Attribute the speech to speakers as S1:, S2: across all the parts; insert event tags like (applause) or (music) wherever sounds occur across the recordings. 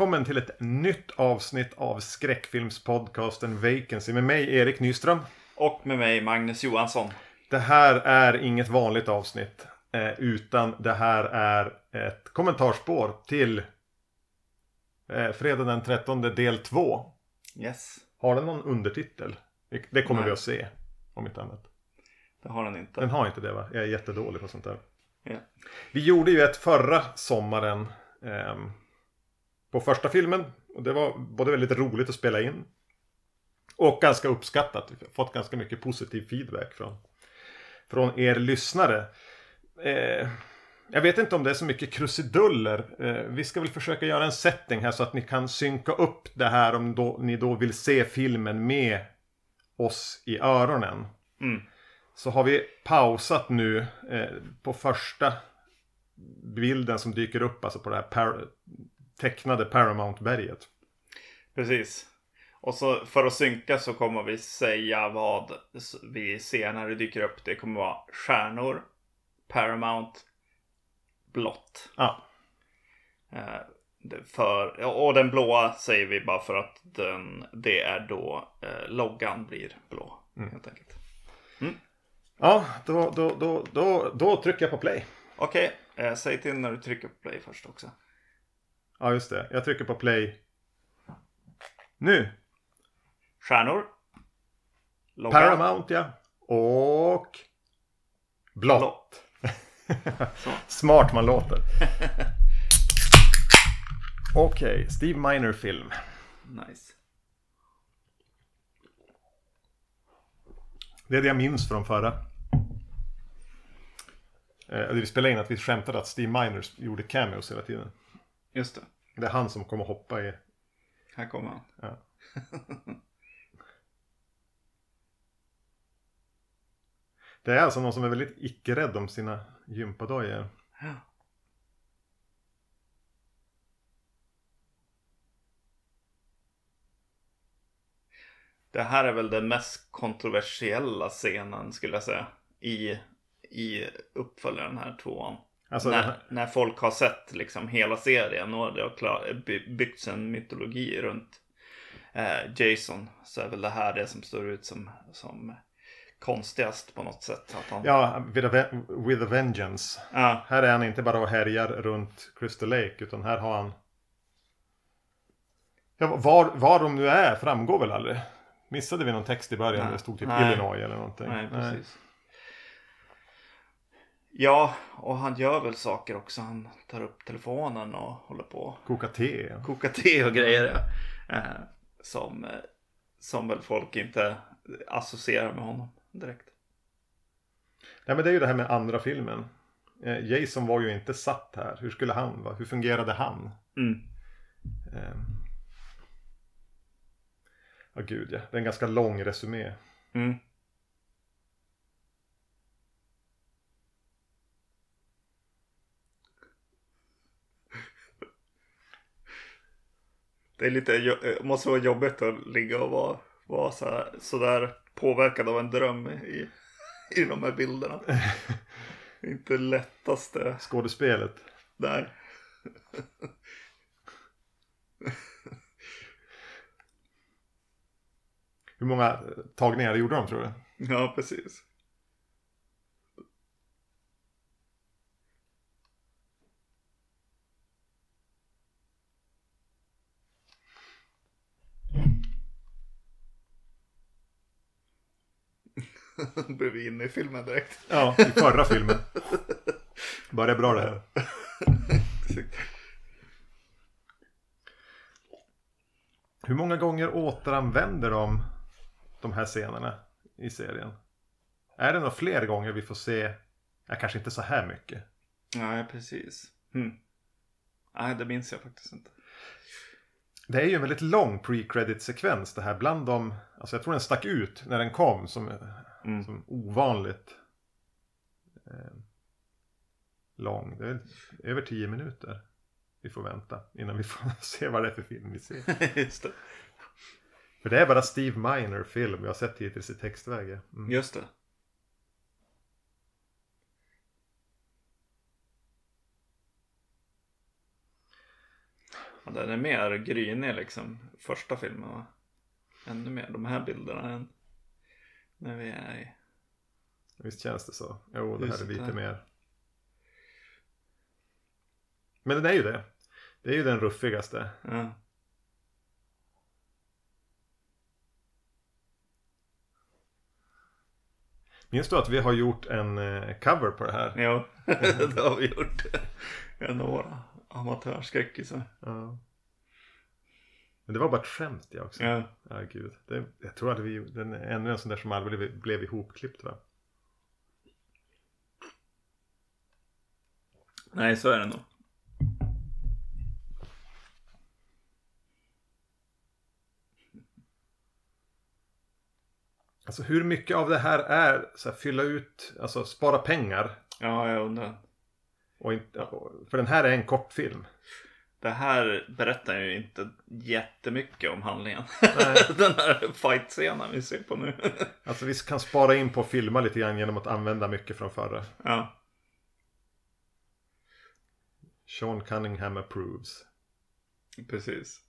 S1: Välkommen till ett nytt avsnitt av skräckfilmspodcasten Vacancy med mig Erik Nyström.
S2: Och med mig Magnus Johansson.
S1: Det här är inget vanligt avsnitt. Eh, utan det här är ett kommentarspår till eh, fredag den 13 del 2.
S2: Yes.
S1: Har den någon undertitel? Det- kommer
S2: Nej.
S1: vi att se. Om inte annat.
S2: Det har den inte.
S1: Den har inte det va? Jag är jättedålig på sånt där.
S2: Ja.
S1: Vi gjorde ju ett förra sommaren. ehm, på första filmen. Och det var både väldigt roligt att spela in. Och ganska uppskattat. Vi har fått ganska mycket positiv feedback från, från er lyssnare. Eh, jag vet inte om det är så mycket krusiduller. Eh, vi ska väl försöka göra en setting här så att ni kan synka upp det här om då, ni då vill se filmen med oss i öronen.
S2: Mm.
S1: Så har vi pausat nu eh, på första bilden som dyker upp, alltså på det här tecknade Paramount-berget.
S2: Precis. Och så för att synka så kommer vi säga vad vi ser när det dyker upp. Det kommer vara stjärnor, Paramount, blått.
S1: Ja,
S2: det- för, och den blåa säger vi bara för att den, det är då eh, loggan blir blå. Helt enkelt.
S1: ja då, då, då, då, då trycker jag på play.
S2: Okej, eh, säg till när du trycker på play först också.
S1: Ja, just det. Jag trycker på play. Nu!
S2: Stjärnor. Loggan.
S1: Paramount, ja. Och... Blått. (laughs) Smart man låter. (laughs) Okej, Steve Miner-film.
S2: Nice.
S1: Det är det jag minns från förra. Eh, vi spelade in att vi skämtade att Steve Miner gjorde cameos hela tiden.
S2: Just det.
S1: Det är han som kommer hoppa i...
S2: Här kommer han.
S1: Ja. (laughs) Det är alltså någon som är väldigt icke-rädd om sina gympadojor.
S2: Ja. Det här är väl den mest kontroversiella scenen skulle jag säga. I, i uppföljaren här tvåan.
S1: Alltså,
S2: när,
S1: här,
S2: när folk har sett liksom hela serien och det har klar, by, byggts en mytologi runt eh, Jason. Så är väl det här det som står ut som, som konstigast på något sätt. Att han,
S1: ja, with a, with a vengeance.
S2: Ja,
S1: Här är han inte bara och härjar runt Crystal Lake utan här har han... Ja, var, var de nu är framgår väl aldrig. Missade vi någon text i början
S2: Nej.
S1: det stod typ
S2: Nej.
S1: Illinois eller någonting?
S2: Nej, precis. Ja, och han gör väl saker också. Han tar upp telefonen och håller på
S1: Koka te.
S2: att koka te och grejer. ja. Eh, som, eh, som väl folk inte associerar med honom direkt.
S1: Nej men det är ju det här med andra filmen. Eh, Jason var ju inte satt här. Hur skulle han vara? Hur fungerade han?
S2: Mm.
S1: Eh... Ja gud ja. Det är en ganska lång resumé.
S2: Mm. Det är lite, eh, måste vara jobbigt att ligga och vara, vara så, här, så där påverkad av en dröm i, i de här bilderna. (laughs) Inte lättaste.
S1: Skådespelet.
S2: Nej.
S1: Hur många tagningar gjorde de tror du?
S2: Ja, precis. (laughs) Blev vi inne i filmen direkt.
S1: Ja, i förra filmen. Börjar bra det här. (laughs) Hur många gånger återanvänder de de här scenerna i serien? Är det några fler gånger vi får se, ja, kanske inte så här mycket.
S2: Nej, precis. Hmm. Nej, det minns jag faktiskt inte.
S1: Det är ju en väldigt lång pre-credit-sekvens det här bland de, alltså jag tror den stack ut när den kom som,
S2: Mm.
S1: som ovanligt eh, lång. Det är över tio minuter vi får vänta innan vi (laughs) får se vad det är för film vi ser. (laughs)
S2: Just det.
S1: För det är bara Steve Miner film vi har sett hittills i textväg. ja. Mm.
S2: Just det. Ja, den är mer grynig liksom. Första filmen va? Ännu mer de här bilderna än när vi är i...
S1: Visst känns det så? Jo, det här är lite
S2: där.
S1: mer. Men den är ju det. Det är ju den ruffigaste.
S2: Ja.
S1: Minns du att vi har gjort en eh, cover på det här?
S2: Jo, (laughs) det har vi gjort. Ja, några amatörskräckisar.
S1: Ja. Men det var bara ett skämt jag också.
S2: Ja.
S1: Ja, gud. Det, jag tror att vi den är ännu en sån där som aldrig blev, blev ihopklippt va?
S2: Nej, så är det nog.
S1: Alltså hur mycket av det här är så här, fylla ut, alltså spara pengar.
S2: Ja, jag undrar.
S1: Och inte, för den här är en kortfilm.
S2: Det här berättar ju inte jättemycket om handlingen. (laughs) Den här fight-scenen vi ser på nu. (laughs)
S1: Alltså vi kan spara in på att filma lite grann genom att använda mycket från förra.
S2: Ja,
S1: Sean Cunningham approves.
S2: precis.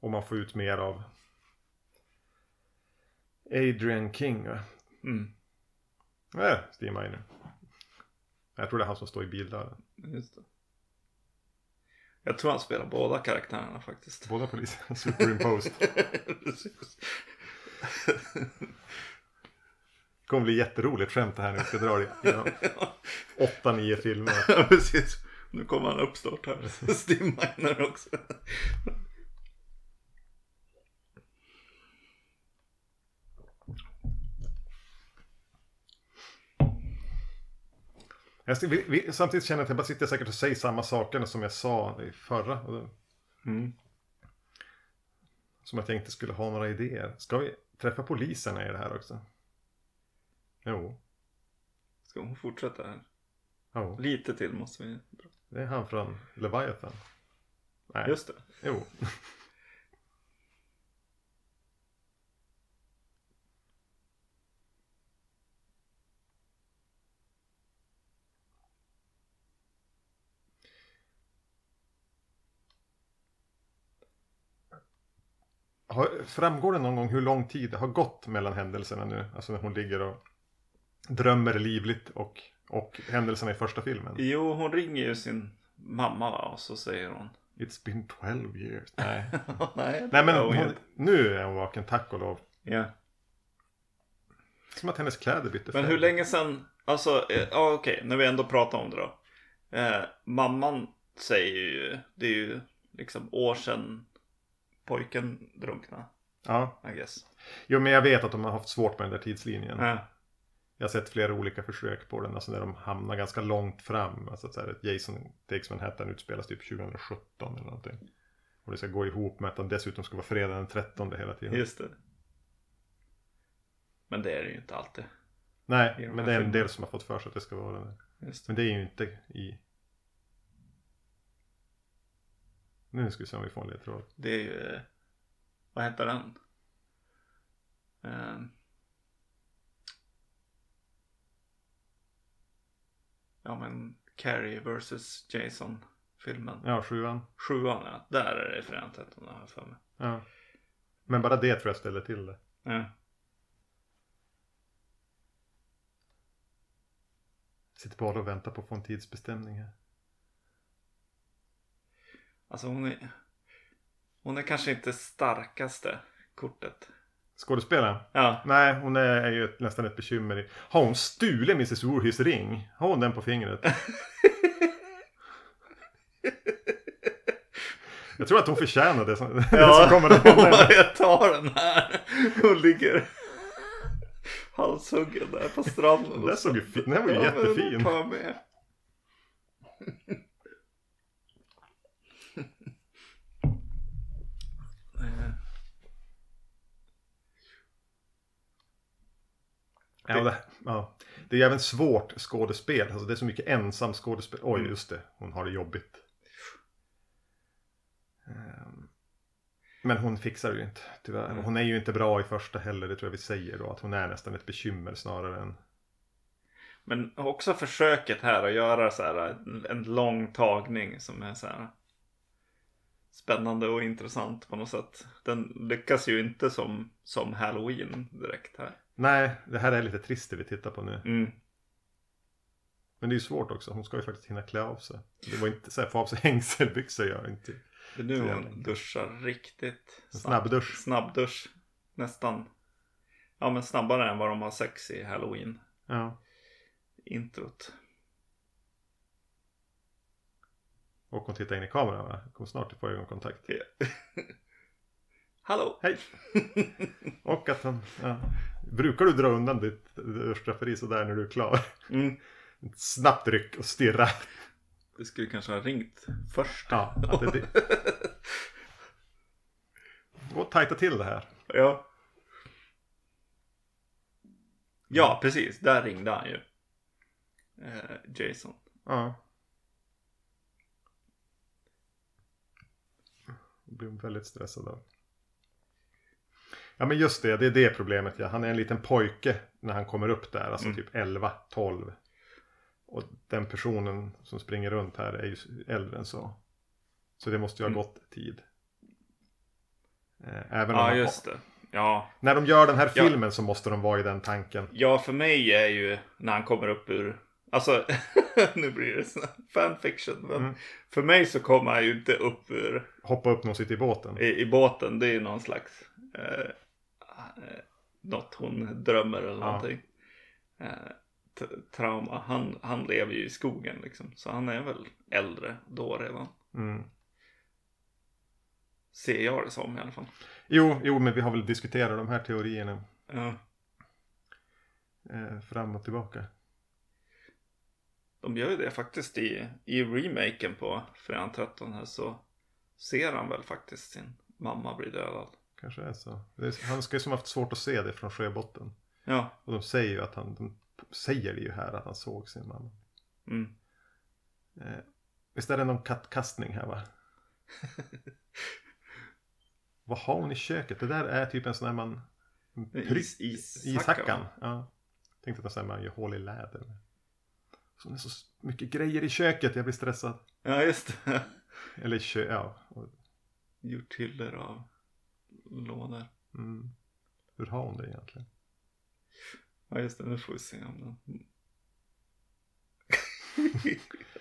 S1: Och man får ut mer av Adrian King. va?
S2: Mm,
S1: Nej, Steve Miner. Jag tror det är han som står i bildörren.
S2: just det. Jag tror han spelar båda karaktärerna faktiskt.
S1: Båda poliser. (laughs) Superimposed. Det kommer bli jätteroligt skämt det här när vi ska dra det genom (laughs) åtta, nio filmer.
S2: Precis. Nu kommer han uppstart här. Steve Miner också.
S1: Jag vi, vi, samtidigt känner jag att jag bara sitter säkert och säger samma saker som jag sa i förra.
S2: Mm.
S1: Som att jag inte skulle ha några idéer. Ska vi träffa poliserna i det här också? Jo.
S2: Ska hon fortsätta här?
S1: jo.
S2: Lite till måste vi.
S1: Det är han från Leviathan. Nej.
S2: Just det.
S1: Jo. (laughs) Har- Framgår det någon gång hur lång tid det har gått mellan händelserna nu? Alltså när hon ligger och drömmer livligt och, och händelserna i första filmen.
S2: Jo, hon ringer ju sin mamma va? Och så säger hon.
S1: It's been 12 years. Nej, (laughs)
S2: Nej,
S1: Nej men hon, nu är hon vaken, tack och lov.
S2: Ja.
S1: Som att hennes kläder bytte
S2: Men
S1: färg.
S2: hur länge sedan, alltså, eh, ja okej, när vi ändå pratar om det då. Eh, mamman säger ju, det är ju liksom år sedan pojken drunknade,
S1: Ja,
S2: I guess.
S1: jo men jag vet att de har haft svårt med den där tidslinjen.
S2: Ja,
S1: Jag har sett flera olika försök på den, alltså när de hamnar ganska långt fram. Alltså att så här, Jason Takes Manhattan utspelas typ 2017 eller någonting. Och det ska gå ihop med att de dessutom ska vara fredag den 13 hela tiden.
S2: just det. Men det är det ju inte alltid.
S1: Nej,
S2: de
S1: men det är en del som har fått för sig att det ska vara det. Men det är ju inte i... Nu ska vi se om vi får en ledtråd.
S2: det är ju, eh, vad heter den? Eh, ja men Carrie vs Jason filmen.
S1: Ja, sjuan.
S2: Sjuan ja, där är det den 13 har för mig.
S1: Ja. Men bara det tror jag ställer till det.
S2: Ja.
S1: Sitter bara och väntar på att få en tidsbestämning här.
S2: Alltså hon är, hon är kanske inte starkaste kortet.
S1: Skådespelaren?
S2: Ja,
S1: Nej, hon är, är ju ett, nästan ett bekymmer. Har hon stulit Mrs. Voorhees ring? Har hon den på fingret? (laughs) Jag tror att hon förtjänar det som, (laughs) det som kommer att hända. (laughs)
S2: jag tar den här. Hon ligger halshuggen där på stranden.
S1: Den såg ju fin- den var ju
S2: Ja,
S1: jättefin.
S2: tar jag med. Eh,
S1: Ja, det, ja. det är även svårt skådespel. Alltså det är så mycket ensam skådespel. Oj,
S2: Mm.
S1: just det. Hon har det jobbigt. Ehm, Men hon fixar det ju inte, tyvärr.
S2: Mm.
S1: Hon är ju inte bra i första heller, det tror jag vi säger då. Att hon är nästan ett bekymmer snarare än...
S2: Men också försöket här att göra så här en, en lång tagning som är så här spännande och intressant på något sätt. Den lyckas ju inte som, som Halloween direkt här.
S1: Nej, det här är lite trist det vi tittar på nu.
S2: Mm.
S1: Men det är ju svårt också. Hon ska ju faktiskt hinna klä av sig. Det var inte så här, få av sig (laughs) hängselbyxor gör inte.
S2: Det är nu hon duschar riktigt
S1: En snabbdusch.
S2: Snabbdusch. Nästan. Ja men snabbare än vad de har sex i Halloween.
S1: Ja.
S2: Introt.
S1: Och hon tittar in i kameran va? Kommer snart få ögonkontakt. (laughs)
S2: Hallå!
S1: Hej! (laughs) Och att han, ja. Brukar du dra undan ditt duschdraperi sådär när du är klar?
S2: Mm. (laughs)
S1: Ett snabbt ryck och stirra.
S2: Du skulle kanske ha ringt först.
S1: Ja, att det, det. (laughs) Gå och tajta till det här.
S2: Ja. Ja, precis. Där ringde han ju. Eh, Jason.
S1: Ja. Jag blir väldigt stressad av. Ja men just det, det är det problemet. Ja. Han är en liten pojke när han kommer upp där. Alltså
S2: Mm.
S1: typ 11, 12. Och den personen som springer runt här är ju äldre än så. Så det måste ju ha
S2: Mm.
S1: gått tid. Eh, Även om
S2: Ja, just det. Ja.
S1: När de gör den här
S2: Ja.
S1: filmen så måste de vara i den tanken.
S2: ja, för mig är ju när han kommer upp ur... Alltså, (laughs) nu blir det sån fanfiction. Men
S1: Mm.
S2: för mig så kommer han ju inte upp ur
S1: Hoppa upp och sitta i båten.
S2: i, i båten. Det är ju någon slags... Eh, något hon drömmer eller
S1: Ja.
S2: någonting. Eh, trauma. Han, han lever ju i skogen liksom. Så han är väl äldre då redan.
S1: Mm.
S2: Ser jag det som i alla fall.
S1: Jo, jo, men vi har väl diskuterat de här teorierna
S2: Ja.
S1: eh, fram och tillbaka.
S2: De gör ju det faktiskt i, i remaken på Fredagen 13 här så ser han väl faktiskt sin mamma bli dödad.
S1: Kanske är så. Är, han ska ju som haft svårt att se det från sjöbotten.
S2: Ja.
S1: Och de säger ju att han, de säger det ju här att han såg sin mamma.
S2: Mm.
S1: Eh, visst är det någon kattkastning här va? (laughs) Vad har hon i köket? Det där är typ en sån här man... pry-
S2: Is, is,
S1: Ishackan. Ja. Tänkte att det här man gör hål i läder. Så det är så mycket grejer i köket, jag blir stressad.
S2: Ja just det.
S1: Eller kö... Ja.
S2: Gjort hyllor av lådor.
S1: mm. Hur har hon det egentligen?
S2: Ja just det, nu får vi se om den.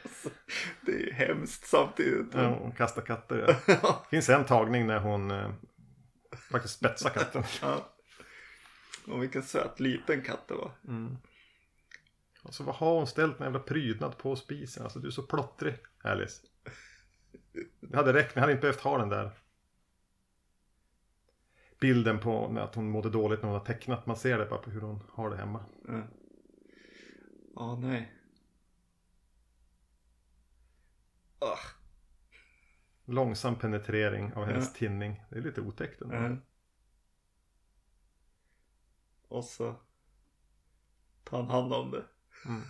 S2: alltså, (laughs) det är ju hemskt samtidigt.
S1: Ja, hon kastar katter. Ja. Det (laughs) finns en tagning när hon eh, faktiskt spetsar katten. (laughs)
S2: ja. Och vilken söt liten katt det var.
S1: Mm. Och så vad har hon ställt en jävla prydnad på spisen? Alltså du är så plottrig Alice. Det hade räckt, men jag hade inte behövt ha den där bilden på när att hon mådde dåligt när hon har tecknat. Man ser det bara på hur hon har det hemma.
S2: Ja, Ja, nej. Ah.
S1: Långsam penetrering av hennes
S2: Ja.
S1: tinning. Det är lite otäckt ändå.
S2: Mm. Och så tar han hand om det.
S1: Mm.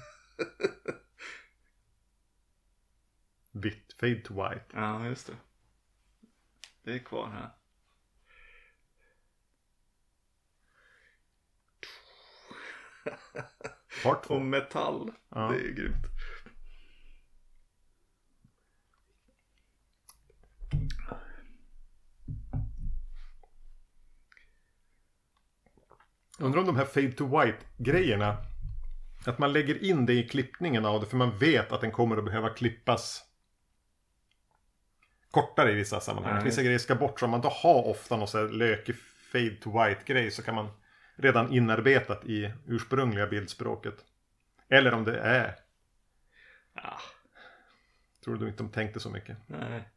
S1: (laughs) Vitt, fade to white.
S2: Ja, just det. Det är kvar här.
S1: Part (laughs) två.
S2: Och metall.
S1: Ja.
S2: Det är ju grymt.
S1: Undrar om de här fade to white grejerna. Att man lägger in det i klippningen av det för man vet att den kommer att behöva klippas kortare i vissa sammanhang.
S2: Ja,
S1: Vissa grejer ska bort. Så om man då har ofta någon sån här lökig fade to white grej så kan man redan inarbetat i ursprungliga bildspråket. Eller om det är.
S2: Ja,
S1: Tror du inte de tänkte så mycket.
S2: nej.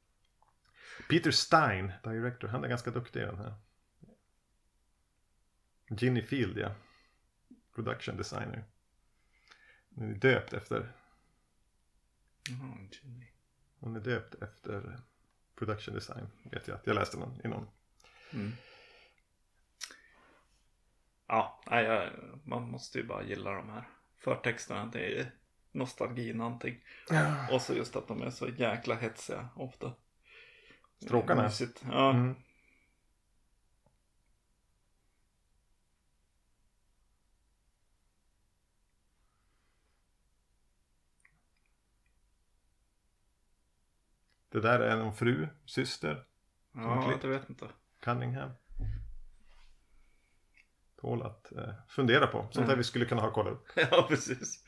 S1: Peter Stein, director, han är ganska duktig i den här. Ginny Field, ja. Production designer. Den är döpt efter, hon är döpt efter production design. Vet jag att jag läste någon i någon.
S2: Mm. Ja, nej, man måste ju bara gilla de här förtexterna. Det är nostalgi någonting. Ja. Och så just att de är så jäkla hetsiga ofta.
S1: Stråkarna?
S2: Ja.
S1: Mm. Det där är någon fru, syster?
S2: Ja, jag vet inte.
S1: Cunningham. Tål att eh, fundera på. Sånt där
S2: Mm.
S1: vi skulle kunna ha kollat upp. (laughs)
S2: Ja, precis.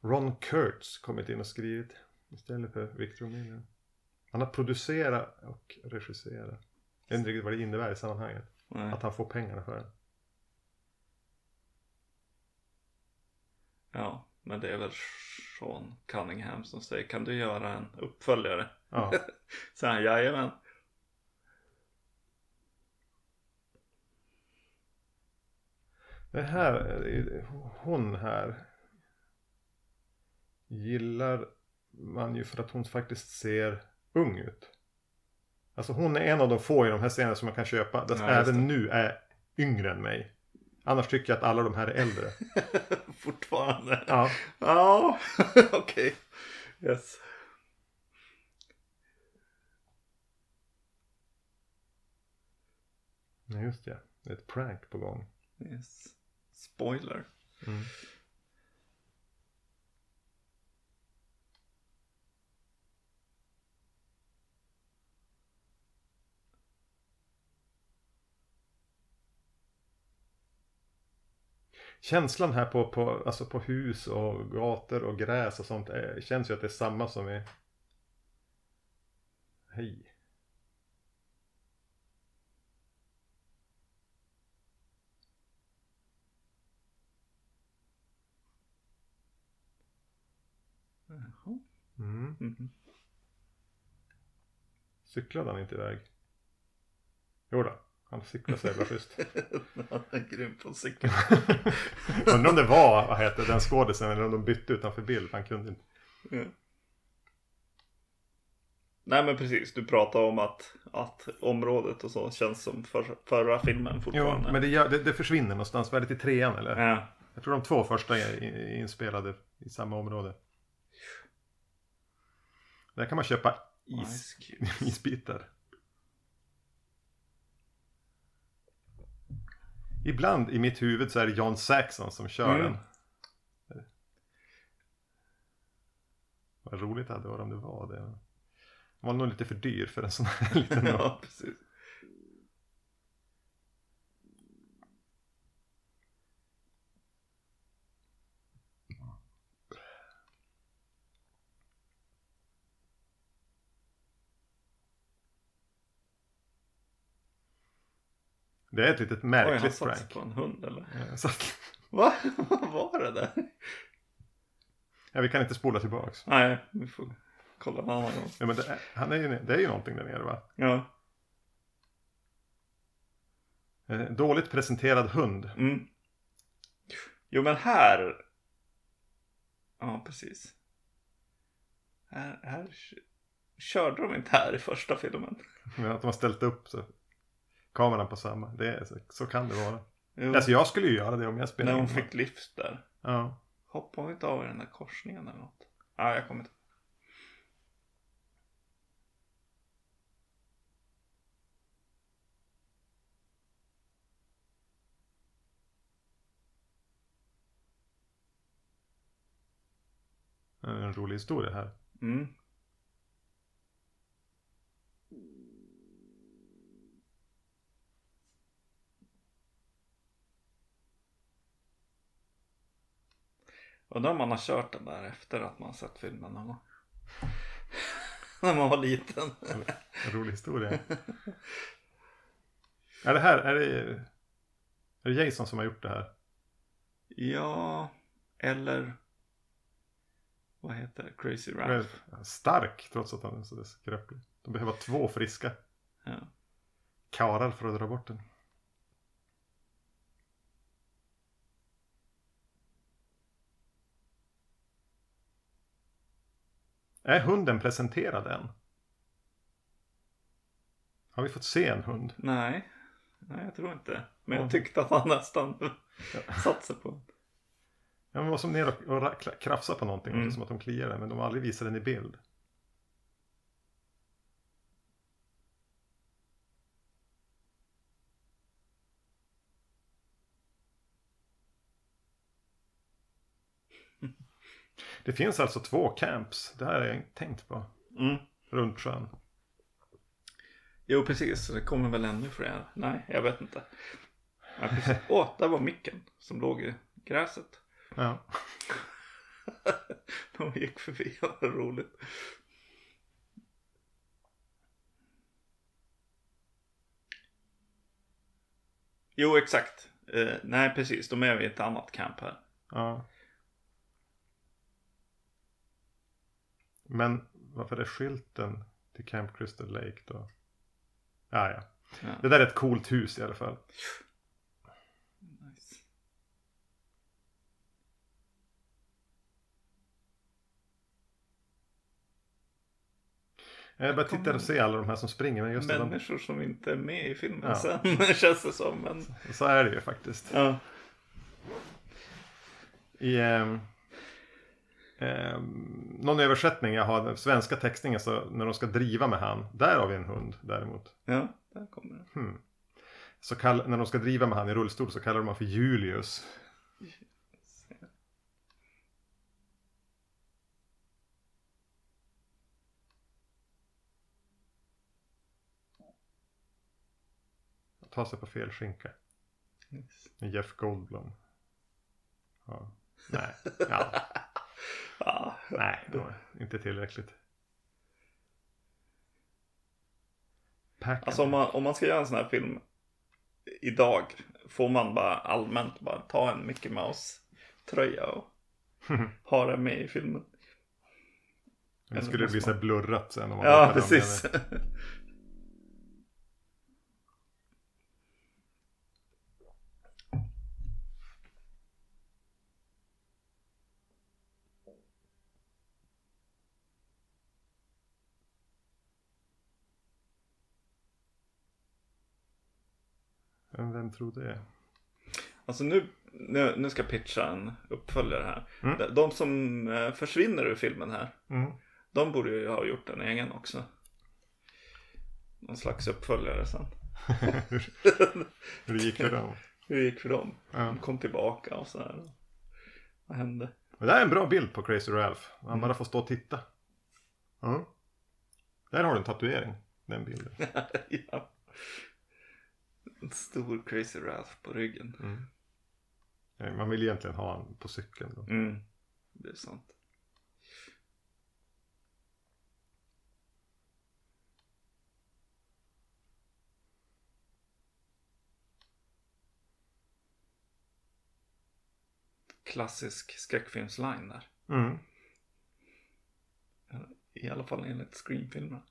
S1: Ron Kurtz kommit in och skrivit istället för Victor Miller. Han har producerat och regisserat. Jag vet inte riktigt vad det innebär i sammanhanget.
S2: Nej.
S1: Att han får pengarna för det.
S2: Ja, men det är väl Sean Cunningham som säger kan du göra en uppföljare?
S1: Ja. (laughs)
S2: Så han, jajamän.
S1: Det här, hon här gillar man ju för att hon faktiskt ser ung ut. Alltså hon är en av de få i de här scenerna som man kan köpa. Där
S2: Ja,
S1: även nu är yngre än mig. Annars tycker jag att alla de här är äldre. (laughs)
S2: Fortfarande.
S1: Ja,
S2: Ja, (laughs) okej. Yes.
S1: nej, just det. Det är ett prank på gång.
S2: yes. Spoiler.
S1: Mm. Känslan här på, på, alltså på hus och gator och gräs och sånt är, känns ju att det är samma som i Hej. Mm.
S2: Mhm.
S1: Cyklade han inte iväg? Jo då, han cyklade så jävla schysst. (laughs)
S2: Han är grym på cykel. (laughs)
S1: Undrar om det var, vad heter den skådisen eller om de bytte utanför bild. Han kunde inte.
S2: Ja. Nej men precis, du pratar om att, att området och så känns som för, förra filmen
S1: Jo,
S2: fortfarande.
S1: men det, det, det försvinner någonstans. Vad är det till trean eller?
S2: Ja,
S1: Jag tror de två första är inspelade i samma område. Där kan man köpa is, (laughs) isbitar. Ibland i mitt huvud så är det John Saxon som kör
S2: Mm.
S1: den. Vad roligt det hade varit om det var det. Den var nog lite för dyr för en sån här (laughs) liten
S2: ja, precis.
S1: Det är ett litet
S2: Oj, han
S1: märkligt
S2: satt
S1: prank.
S2: på en hund eller?
S1: Eh, Så, (laughs)
S2: Va? Vad var det där?
S1: ja, vi kan inte spola tillbaks.
S2: Nej, vi får kolla en annan gång.
S1: Ja, men det, är, han är ju, det är ju någonting där nere va?
S2: Ja.
S1: Eh, Dåligt presenterad hund.
S2: Mm. Jo men här. Ja precis. Här, här körde de inte här i första filmen. (laughs)
S1: Men att de har ställt upp så, kameran på samma. Det är, så, så kan det vara.
S2: Jo,
S1: Alltså jag skulle ju göra det om jag spelade
S2: när hon fick lift där.
S1: Ja.
S2: Hoppade hon inte av i den där korsningen eller något? Ja, jag kommer inte
S1: En rolig historia här.
S2: Mm. Undrar om man har kört den där efter att man sett filmen någon gång. (laughs) När man var liten.
S1: En rolig historia. är det här, är det, är det Jason som har gjort det här?
S2: Ja, eller vad heter det? Crazy Ralph.
S1: Stark trots att han är så skröplig. De behöver två friska
S2: Ja.
S1: karar för att dra bort den. Är hunden presenterad än? Har vi fått se en hund?
S2: Nej, nej jag tror inte. Men
S1: Ja.
S2: jag tyckte att han nästan (laughs) satt sig på
S1: Ja, men var som ner och, och ra- kla- krafsa på någonting.
S2: Mm.
S1: Som att de kliar den. Men de har aldrig visat den i bild. Det finns alltså två camps. Det här har jag tänkt på.
S2: Mm.
S1: runt sjön.
S2: Jo, precis. Det kommer väl ännu fler. Nej, jag vet inte. Ja, precis. (laughs) Åh, där var micken som låg i gräset.
S1: Ja. (laughs)
S2: De gick förbi. (laughs) Vad roligt. Jo, exakt. Eh, nej, precis. De är vid ett annat camp här.
S1: ja. Men varför är skylten till Camp Crystal Lake då? Ja, ja.
S2: Ja.
S1: Det där är ett coolt hus i alla fall.
S2: Nice.
S1: Jag bara tittar och ser alla de här som springer. Men just det, de,
S2: Människor som inte är med i filmen
S1: Ja.
S2: sen, (laughs) känns det som. Men...
S1: så är det ju faktiskt.
S2: Ja.
S1: I ehm, ehm, någon översättning jag har, den svenska textningen, så när de ska driva med han. Där har vi en hund däremot.
S2: ja, där kommer det.
S1: Hmm. Så kall, när de ska driva med han i rullstol så kallar de honom för Julius. Ta sig på fel skinka.
S2: Yes.
S1: Jeff Goldblum. Ja. Nej. Ja.
S2: Ja,
S1: Nej, det inte tillräckligt. Pac-
S2: Alltså om man, om man ska göra en sån här film idag. Får man bara allmänt bara ta en Mickey Mouse tröja och (laughs) ha den med i filmen.
S1: Det skulle bli så här blurrat sen. Om man
S2: Ja, precis. (laughs)
S1: Men vem tror det?
S2: Alltså nu, nu, nu ska jag pitcha en uppföljare här.
S1: Mm.
S2: De, de som eh, försvinner ur filmen här.
S1: Mm.
S2: De borde ju ha gjort en egen också. Någon slags uppföljare sen.
S1: hur, (laughs) hur gick det då? (laughs)
S2: Hur gick för dem?
S1: Ja.
S2: De kom tillbaka och sådär. Vad hände?
S1: Det här är en bra bild på Crazy Ralph. Han
S2: Mm.
S1: bara får stå och titta. Där har du en tatuering. Den bilden. (laughs)
S2: ja. En stor Crazy Ralph på ryggen.
S1: Mm. Nej, Man vill egentligen ha han på cykeln. Då.
S2: Mm. Det är sant. Klassisk skräckfilmsline där.
S1: Mm.
S2: I alla fall enligt Scream-filmerna.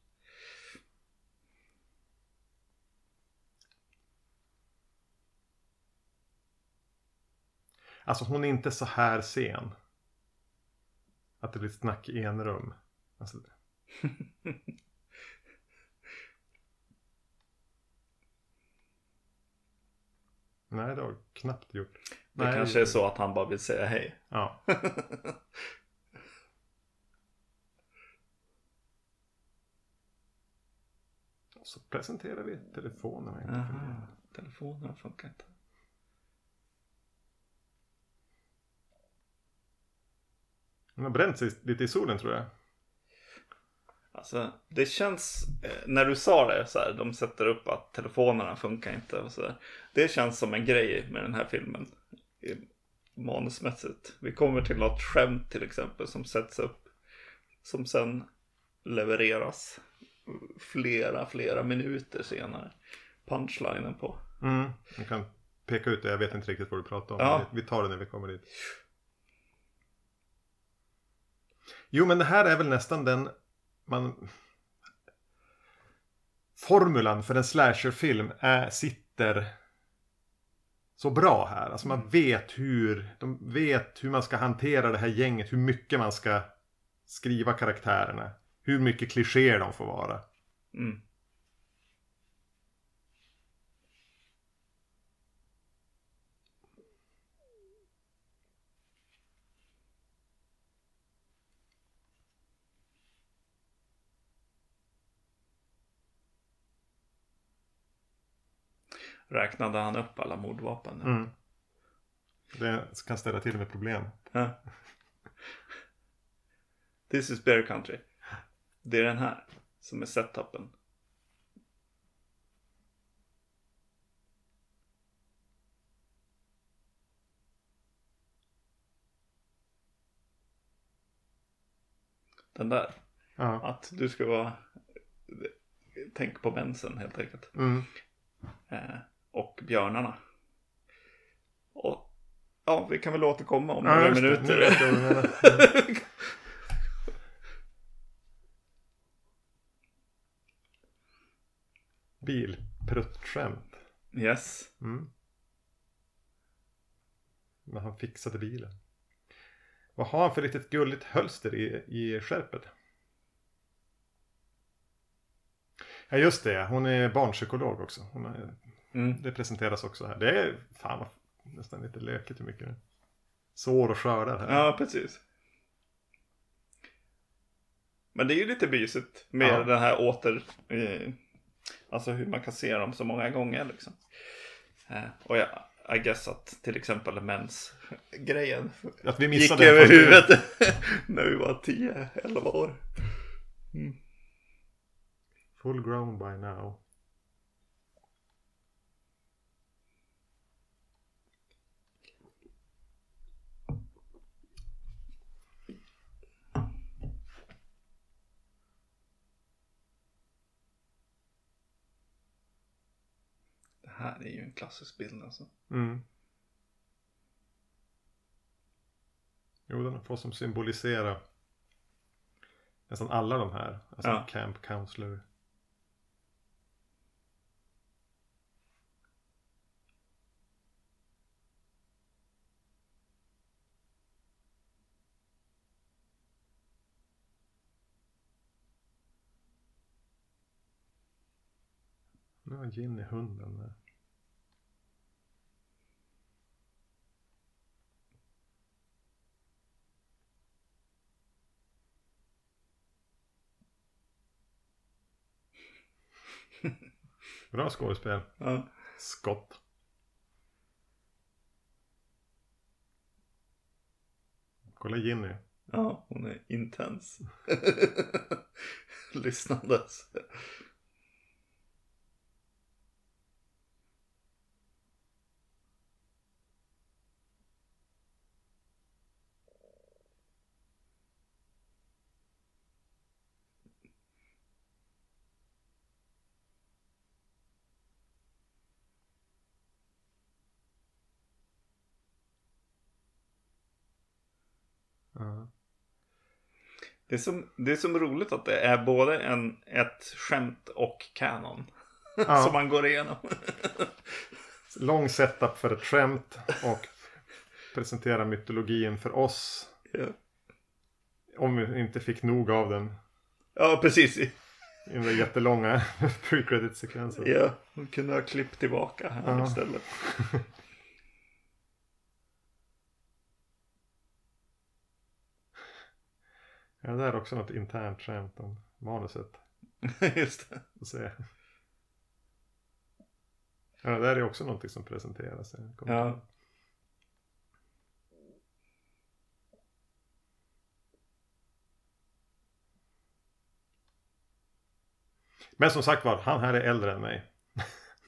S1: Alltså hon är inte så här sen. Att det blir snack i en rum. Alltså, (laughs) nej, det har knappt gjort.
S2: Det
S1: Nej,
S2: kanske är så att han bara vill säga hej.
S1: Ja. (laughs) Så presenterar vi telefonerna.
S2: telefonen funkar inte.
S1: Den har bränt sig lite i solen tror jag.
S2: Alltså, det känns, eh, när du sa det så här, de sätter upp att telefonerna funkar inte och så där. Det känns som en grej med den här filmen. Manusmässigt. Vi kommer till något skämt till exempel som sätts upp. Som sen levereras flera, flera minuter senare. Punchlinen på.
S1: Mm. Jag kan peka ut det, jag vet inte riktigt vad du pratar om.
S2: Ja.
S1: Vi tar det när vi kommer dit. Jo men det här är väl nästan den man... Formulan för en slasherfilm är, sitter så bra här. Alltså man vet hur, de vet hur man ska hantera det här gänget. Hur mycket man ska skriva karaktärerna. Hur mycket klichéer de får vara.
S2: Mm. Räknade han upp alla mordvapen?
S1: Mm. Det kan ställa till med problem.
S2: Ja. This is Bear Country. Det är den här. som är setupen. Den där.
S1: Ja.
S2: Att du ska vara... Tänk på mensen helt enkelt.
S1: Mm.
S2: Eh, och björnarna. Och ja, vi kan väl återkomma om
S1: Ja,
S2: några minuter. (laughs)
S1: Bilpruttskämt.
S2: yes.
S1: Mm. Men han fixade bilen. Vad har han för riktigt gulligt hölster i, i skärpet? Ja just det, hon är barnpsykolog också. Hon är,
S2: Mm.
S1: det presenteras också här. Det är fan nästan lite lökigt hur mycket det är. Sår och skördar här.
S2: Ja, precis. Men det är ju lite mysigt med
S1: Ja.
S2: den här åter... Eh, alltså hur man kan se dem så många gånger liksom. Eh, och jag, I guess att till exempel mens-grejen
S1: Att vi
S2: gick
S1: missade den
S2: över huvudet (laughs) när vi var 10-11 år.
S1: Full grown by now.
S2: Här är ju en klassisk bild alltså.
S1: Mm. Jo, den får som symbolisera nästan alla de här. Alltså
S2: Ja.
S1: Camp Counselor. Nu har Ginny hunden där. (laughs) Bra skådespel.
S2: Ja.
S1: Skott. Kolla Ginny.
S2: Ja, hon är intens. (laughs) Lyssnandes. Det är, som, det är som roligt att det är både en, ett skämt och kanon.
S1: Ja. (laughs)
S2: som man går igenom. (laughs)
S1: Lång setup för ett skämt och presentera mytologin för oss.
S2: ja.
S1: Om vi inte fick nog av den
S2: ja, precis.
S1: i den där jättelånga (laughs) pre-credit-sekvensen.
S2: Ja, hon kunde ha klippt tillbaka här
S1: Ja.
S2: istället.
S1: Ja, det är också något internt skämt om manuset. (laughs)
S2: Just det.
S1: Se. Ja, det där är också någonting som presenteras.
S2: Ja.
S1: Men som sagt var, han här är äldre än mig.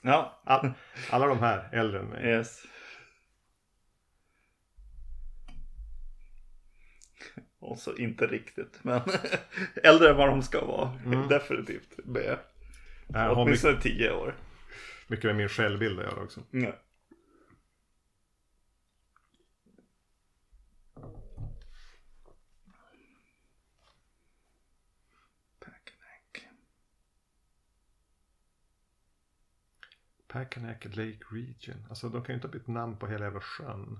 S2: Ja,
S1: All, alla de här är äldre än mig.
S2: yes. Och så inte riktigt, men (laughs) äldre än vad de ska vara.
S1: Mm.
S2: Definitivt. Med
S1: Jag mycket,
S2: åtminstone tio år.
S1: mycket med min självbild att göra också.
S2: Packanack.
S1: Packanack Lake Region. Alltså de kan ju inte ha bytt namn på hela jävla sjön.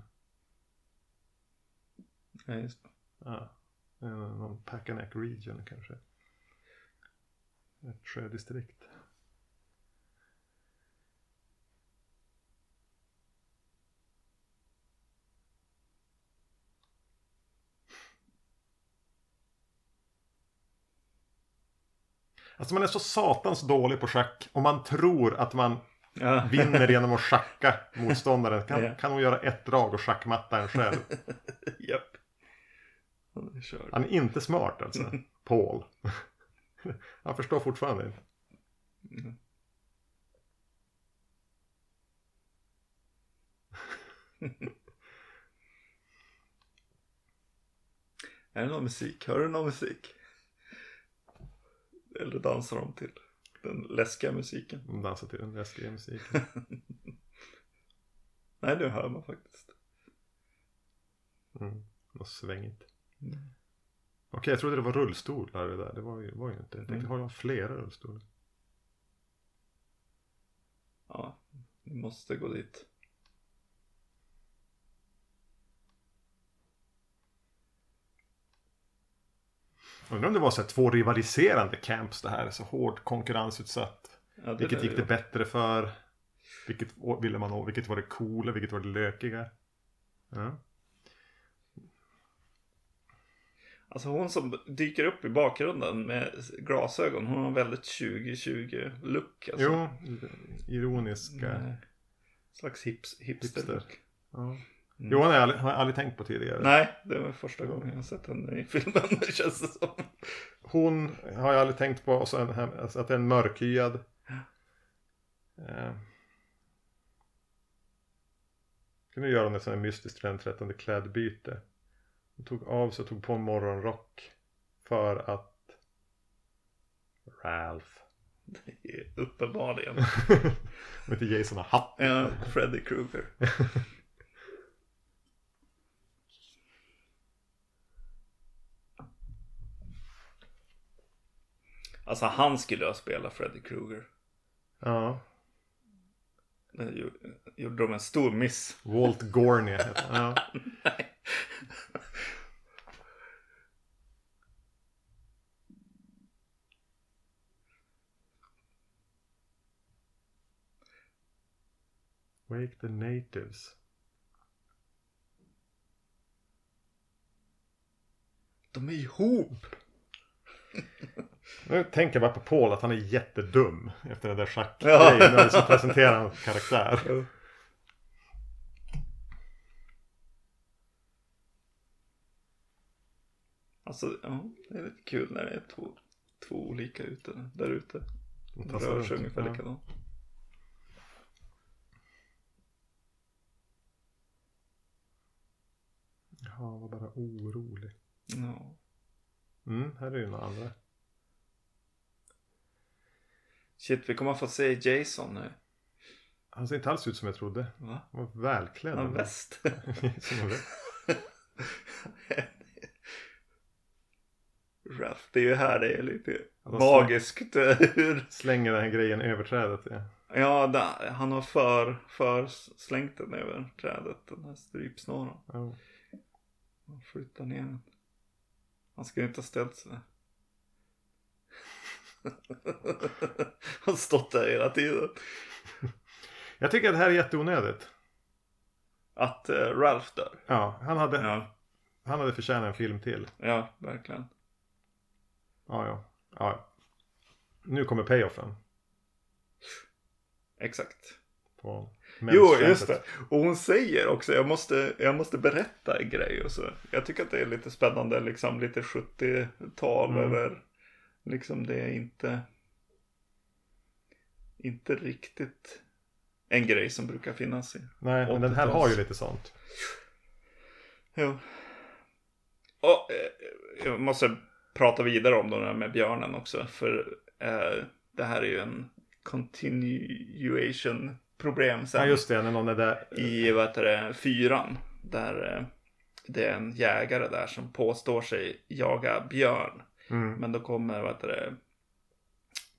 S2: Ja, just det.
S1: Ja. Någon Packanack Region kanske. Ett sjödistrikt. Alltså man är så satans dålig på schack och man tror att man
S2: Ja. (laughs)
S1: vinner genom att schacka motståndaren. Kan,
S2: Ja.
S1: kan hon göra ett drag och schackmatta en själv? (laughs)
S2: Japp. Han är.
S1: Han inte smart alltså. (laughs) Paul. (laughs) Jag förstår fortfarande inte.
S2: Mm. (laughs) Är det någon musik? Hör du någon musik? Eller dansar de till den läskiga musiken?
S1: De dansar till den läskiga musiken.
S2: Nej, nu hör man faktiskt.
S1: Mm. Något svängigt. Okej, jag trodde det var rullstolar det där. Det var ju, var ju inte. Jag tänkte,
S2: Mm.
S1: har de flera rullstolar?
S2: Ja, vi måste gå dit.
S1: Undrar om det var så här två rivaliserande camps det här. Så hårt konkurrensutsatt.
S2: Ja,
S1: Vilket gick det bättre för? Vilket ville man nå? Vilket var det coola? Vilket var det lökiga? Ja.
S2: Alltså hon som dyker upp i bakgrunden med glasögon, hon har väldigt 2020-look. Alltså.
S1: Jo, ironiska.
S2: Mm, slags hips, hipster-look.
S1: Ja.
S2: Mm.
S1: Johan har jag aldrig, har jag aldrig tänkt på tidigare.
S2: Nej, det var första gången jag har sett henne i filmen, (laughs) känns det som.
S1: Hon har jag aldrig tänkt på. Och så alltså att det är en mörkhyad. Eh. Kunde göra något sånt här mystiskt till den 13 klädbyte. Hon tog av sig och tog på en morgonrock. För att Ralph.
S2: Uppenbarligen. (laughs)
S1: Om inte Jason har hatt.
S2: Ja, Freddy Krueger. Alltså han skulle ha spelat Freddy Krueger.
S1: Ja.
S2: Gjo- gjorde de en stor miss.
S1: Walt Gorney heter han. (laughs) Ja.
S2: Nej.
S1: Wake the natives.
S2: De är ihop. (laughs)
S1: Nu tänker jag bara på Paul att han är jättedum efter den där
S2: Ja.
S1: schackgrejen. När vi presenterar hans karaktär.
S2: Alltså, ja, det är lite kul när det är två, två olika ute, där ute.
S1: De
S2: rör sig ungefär
S1: Ja.
S2: likadant.
S1: Ja, han var bara orolig.
S2: Ja.
S1: Mm, här är ju några andra.
S2: Shit, vi kommer få se Jason nu.
S1: Han ser inte alls ut som jag trodde.
S2: Va?
S1: Han var välklädd.
S2: Han har väst. (laughs)
S1: Som en väst. (laughs)
S2: Ralph, det är ju här det är lite
S1: Alltså,
S2: magiskt. eh, hur-
S1: Slänger den här grejen över trädet. Ja.
S2: Ja, han har för, för slängt den över trädet, den här strypsnåren.
S1: Ja.
S2: Han flyttar ner den. Han skulle inte ha ställt sig där. Han (laughs) har stått där hela tiden.
S1: Jag tycker att det här är jätteonödigt.
S2: Att eh, Ralph dör.
S1: Ja, han hade,
S2: Ja,
S1: han hade förtjänat en film till.
S2: ja verkligen.
S1: Ja, ja. ja. Nu kommer payoffen.
S2: Exakt.
S1: På
S2: Jo, just det. Och hon säger också, jag måste, jag måste berätta en grej. Och så. Jag tycker att det är lite spännande, liksom lite 70-tal
S1: Mm.
S2: eller liksom det är inte, inte riktigt en grej som brukar finnas i.
S1: Nej, men den här
S2: 80-tals.
S1: har ju lite sånt.
S2: Jo. Och eh, jag måste prata vidare om det där med björnen också. För eh, det här är ju en continuation problem sen.
S1: Ja, just det. När någon är där.
S2: i vad heter det, fyran. Där eh, det är en jägare där som påstår sig jaga björn.
S1: Mm.
S2: Men då kommer, vad heter det,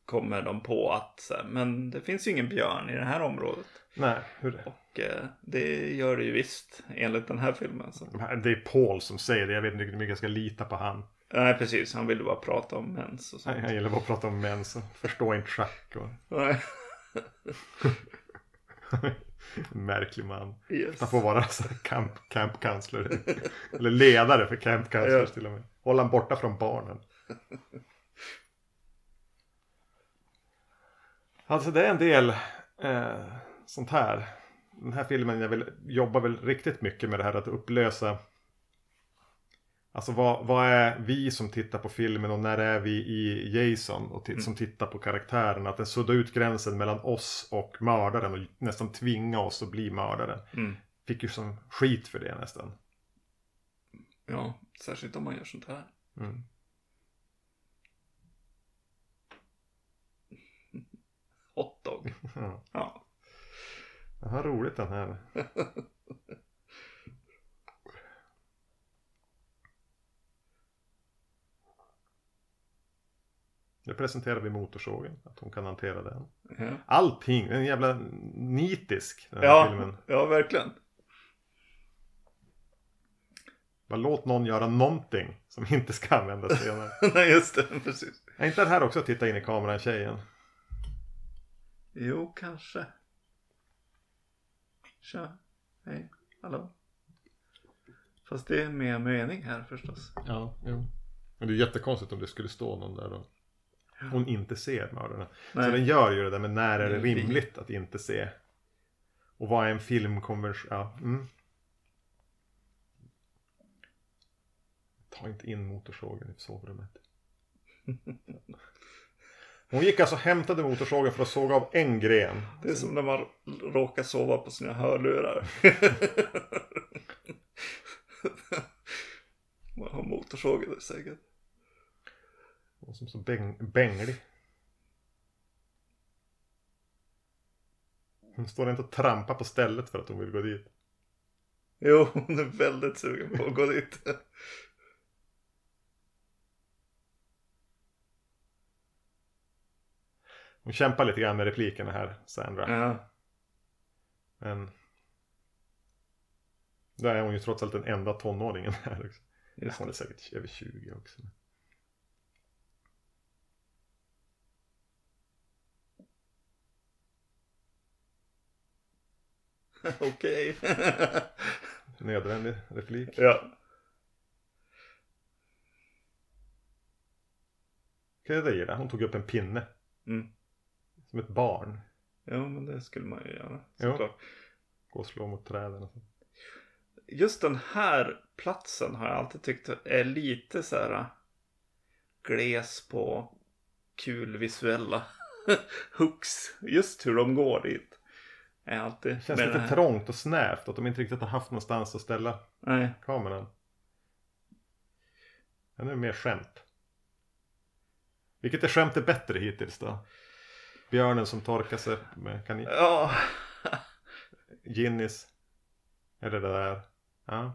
S2: kommer de på att men det finns ju ingen björn i det här området.
S1: Nej, hur...
S2: Och eh, det gör det ju visst enligt den här filmen. Så.
S1: Det är Paul som säger det. Jag vet inte hur mycket jag ska lita på han.
S2: Nej precis, han ville bara prata om mens och sånt.
S1: Han gillar bara att prata om män så förstår inte schack. Och...
S2: Nej. (laughs)
S1: Märklig man.
S2: Yes.
S1: Han får vara så camp, campkansler. (laughs) Eller ledare för campkanslers
S2: Ja.
S1: till och med. Hålla han borta från barnen. (laughs) Alltså det är en del eh, sånt här. Den här filmen jag vill, jobbar väl riktigt mycket med det här att upplösa Alltså vad, vad är vi som tittar på filmen och när är vi i Jason och
S2: Mm.
S1: som tittar på karaktären? Att den suddar ut gränsen mellan oss och mördaren och nästan tvinga oss att bli mördaren.
S2: Mm.
S1: Fick ju som skit för det nästan.
S2: Ja, särskilt om man gör sånt här.
S1: Mm.
S2: Hotdog.
S1: Ja.
S2: Ja.
S1: Det har roligt den här. (laughs) Nu presenterar vi motorsågen, att hon kan hantera den.
S2: Ja,
S1: Allting, den är jävla nitisk den här
S2: ja,
S1: filmen.
S2: ja verkligen.
S1: Bara låt någon göra någonting som inte ska användas senare. (laughs)
S2: Nej, just det. Precis.
S1: Är inte det här också att titta in i kameran tjejen?
S2: Jo, kanske. Tja. Hej. Hallå. Fast det är mer mening här förstås.
S1: Ja, jo. Men det är jättekonstigt om det skulle stå någon där och hon inte ser mördaren. Så den gör ju det där med när är det rimligt att inte se. Och vad är en filmkonvention? Ja. Mm. Ta inte in motorsågen i sovrummet. (laughs) Hon gick alltså och hämtade motorsågen för att såga av en gren.
S2: Det är som när man råkar sova på sina hörlurar. (laughs) man har motorsågen där säkert.
S1: Hon som så bäng, bänglig. Hon står inte och trampar på stället för att hon vill gå dit.
S2: Jo, hon är väldigt sugen på att gå dit.
S1: Hon kämpar lite grann med replikerna här, Sandra.
S2: Ja.
S1: Men... Där är hon ju trots allt den enda tonåringen här också.
S2: Just
S1: Hon är säkert över 20 också. (laughs)
S2: Okej. (laughs)
S1: Nödvändig replik.
S2: ja.
S1: Kan jag det? Hon tog upp en pinne.
S2: Mm.
S1: Som ett barn.
S2: Ja, men det skulle man ju göra.
S1: Jo.
S2: Såklart.
S1: Gå och slå mot träden och så.
S2: Just den här platsen har jag alltid tyckt är lite så här gles på kul visuella (laughs) hooks. Just hur de går dit. Är alltid
S1: Det känns lite
S2: här.
S1: trångt och snävt. Att de inte riktigt har haft någonstans att ställa
S2: Nej.
S1: kameran. Nu är mer skämt. Vilket är skämtet bättre hittills då? Björnen som torkar sig med kanin.
S2: Ja.
S1: Ginnis. Eller det där. Ja.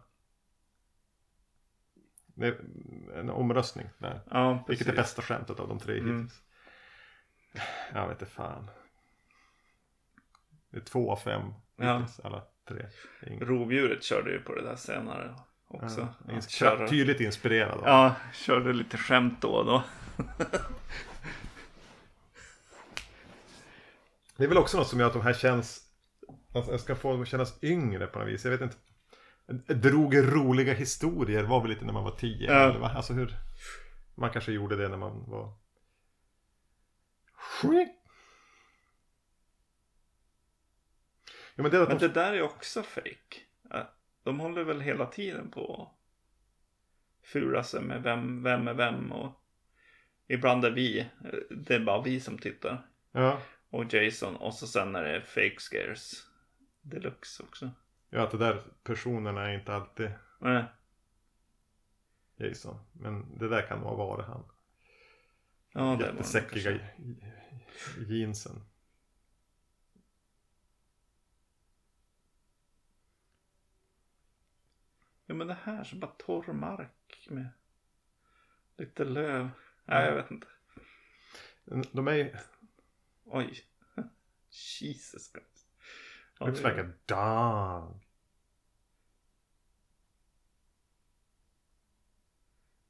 S1: Det är en omröstning där.
S2: Ja,
S1: Vilket är bästa skämtet av de tre
S2: Mm.
S1: hittills? Jag vet inte fan. Det är två av fem
S2: Ja.
S1: hittills, alla tre. Inget-
S2: Rovdjuret körde ju på det där senare också.
S1: Ja,
S2: Ja,
S1: ins-
S2: köra-
S1: Tydligt inspirerad av.
S2: Ja, körde lite skämt då och då. (laughs)
S1: Det är väl också något som gör att de här känns Alltså jag ska få dem att kännas yngre på något vis. Jag vet inte. Drog roliga historier var väl lite när man var tio.
S2: Ja.
S1: Eller va? Alltså hur. Man kanske gjorde det när man var. Skit. Ja men det
S2: Men
S1: de...
S2: det där är också fake. Ja, De håller väl hela tiden på att fula sig med vem, vem är vem och ibland är vi, det är bara vi som tittar.
S1: Ja.
S2: Och Jason och så sen är det fake scares deluxe också.
S1: ja, att de där personerna är inte alltid
S2: Nej.
S1: Jason. Men det där kan nog vara han.
S2: Ja, det var det
S1: Jättesäckiga jeansen.
S2: Ja men det här så bara torr mark med lite löv. Nej jag vet inte.
S1: De är.
S2: Oj. (laughs) Jesus Christ. Ja,
S1: Looks like a dog.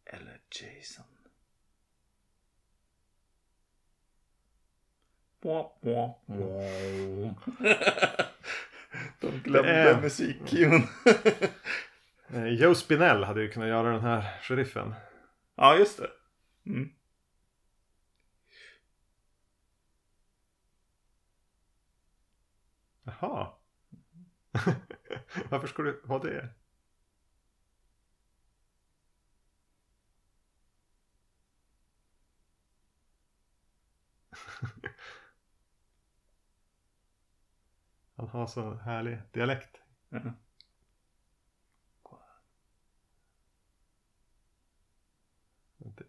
S2: Eller Jason. (laughs) De glömde
S1: Det är-
S2: musikcuen. (laughs)
S1: Eh, Joe Spinell hade ju kunnat göra den här sheriffen.
S2: ja, just det. Mm.
S1: Jaha. (laughs) Varför ska du ha det? (laughs) Han har så härlig dialekt. Mm.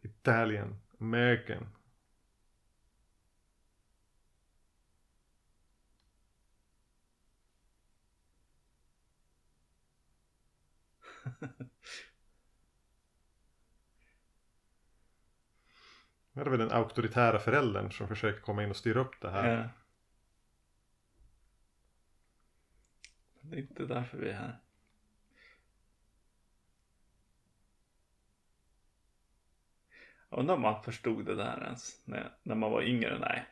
S1: Italian, American. Det är väl den auktoritära föräldern som försöker komma in och styra upp det här.
S2: Ja. Det är inte därför vi är här. Jag undrar om man förstod det där ens när, när man var yngre. Nej,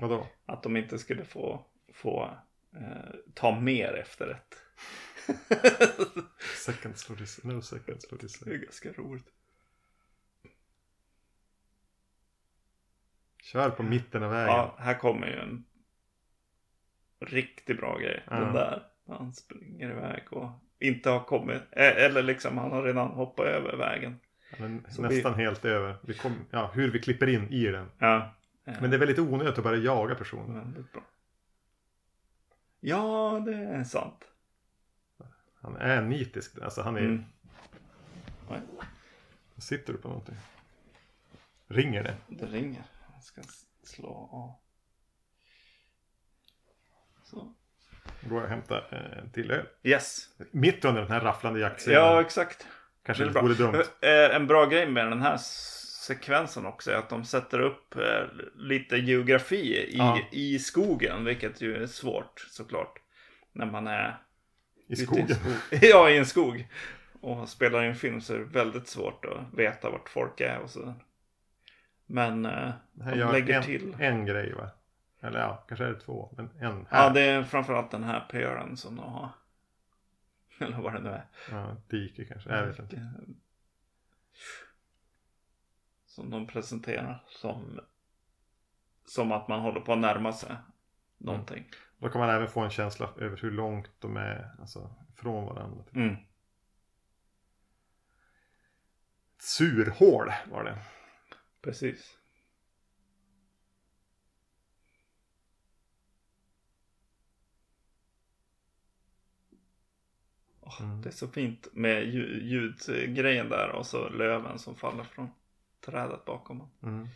S1: Vadå?
S2: att de inte skulle få, få eh, ta mer efterrätt. (laughs)
S1: Seconds for this, no seconds for this.
S2: det är ganska roligt.
S1: Kör på mitten av vägen.
S2: Ja, här kommer ju en riktigt bra grej. Den där. Han springer iväg och inte har kommit. eh, Eller liksom han har redan hoppat över vägen.
S1: Nästan helt över. Vi kom, ja, hur vi klipper in i den.
S2: Ja.
S1: Men det är väldigt onödigt att börja jaga personen.
S2: Ja, det är sant.
S1: Han är nitisk. Alltså han är...
S2: Mm. Oj,
S1: Sitter du på någonting? Ringer det?
S2: det ringer. Jag ska slå av. Så.
S1: Går jag och hämtar eh, en till öl.
S2: Yes.
S1: Mitt under den här rafflande jaktscenen.
S2: Ja, exakt.
S1: Kanske
S2: det
S1: vore dumt.
S2: Eh, En bra grej med den här sekvensen också är att de sätter upp eh, lite geografi i,
S1: Ja.
S2: i skogen, vilket ju är svårt såklart. När man är
S1: I skogen.
S2: en skog. (laughs) Ja, i en skog. Och spelar in film så är det väldigt svårt att veta vart folk är och så. Men eh, de lägger
S1: en,
S2: till.
S1: en grej va? Eller ja, kanske är det två. Men en här.
S2: Ja, det är framförallt den här PR'n som de har. (laughs) Eller vad det nu är.
S1: Ja, dike kanske. Jag vet inte.
S2: Som de presenterar som som att man håller på att närma sig någonting.
S1: Då kan man även få en känsla över hur långt de är alltså, från varandra.
S2: Mm.
S1: Surhål var det.
S2: Precis.
S1: Mm.
S2: Det är så fint med ljud, ljudgrejen där och så löven som faller från trädet bakom honom.
S1: Mm.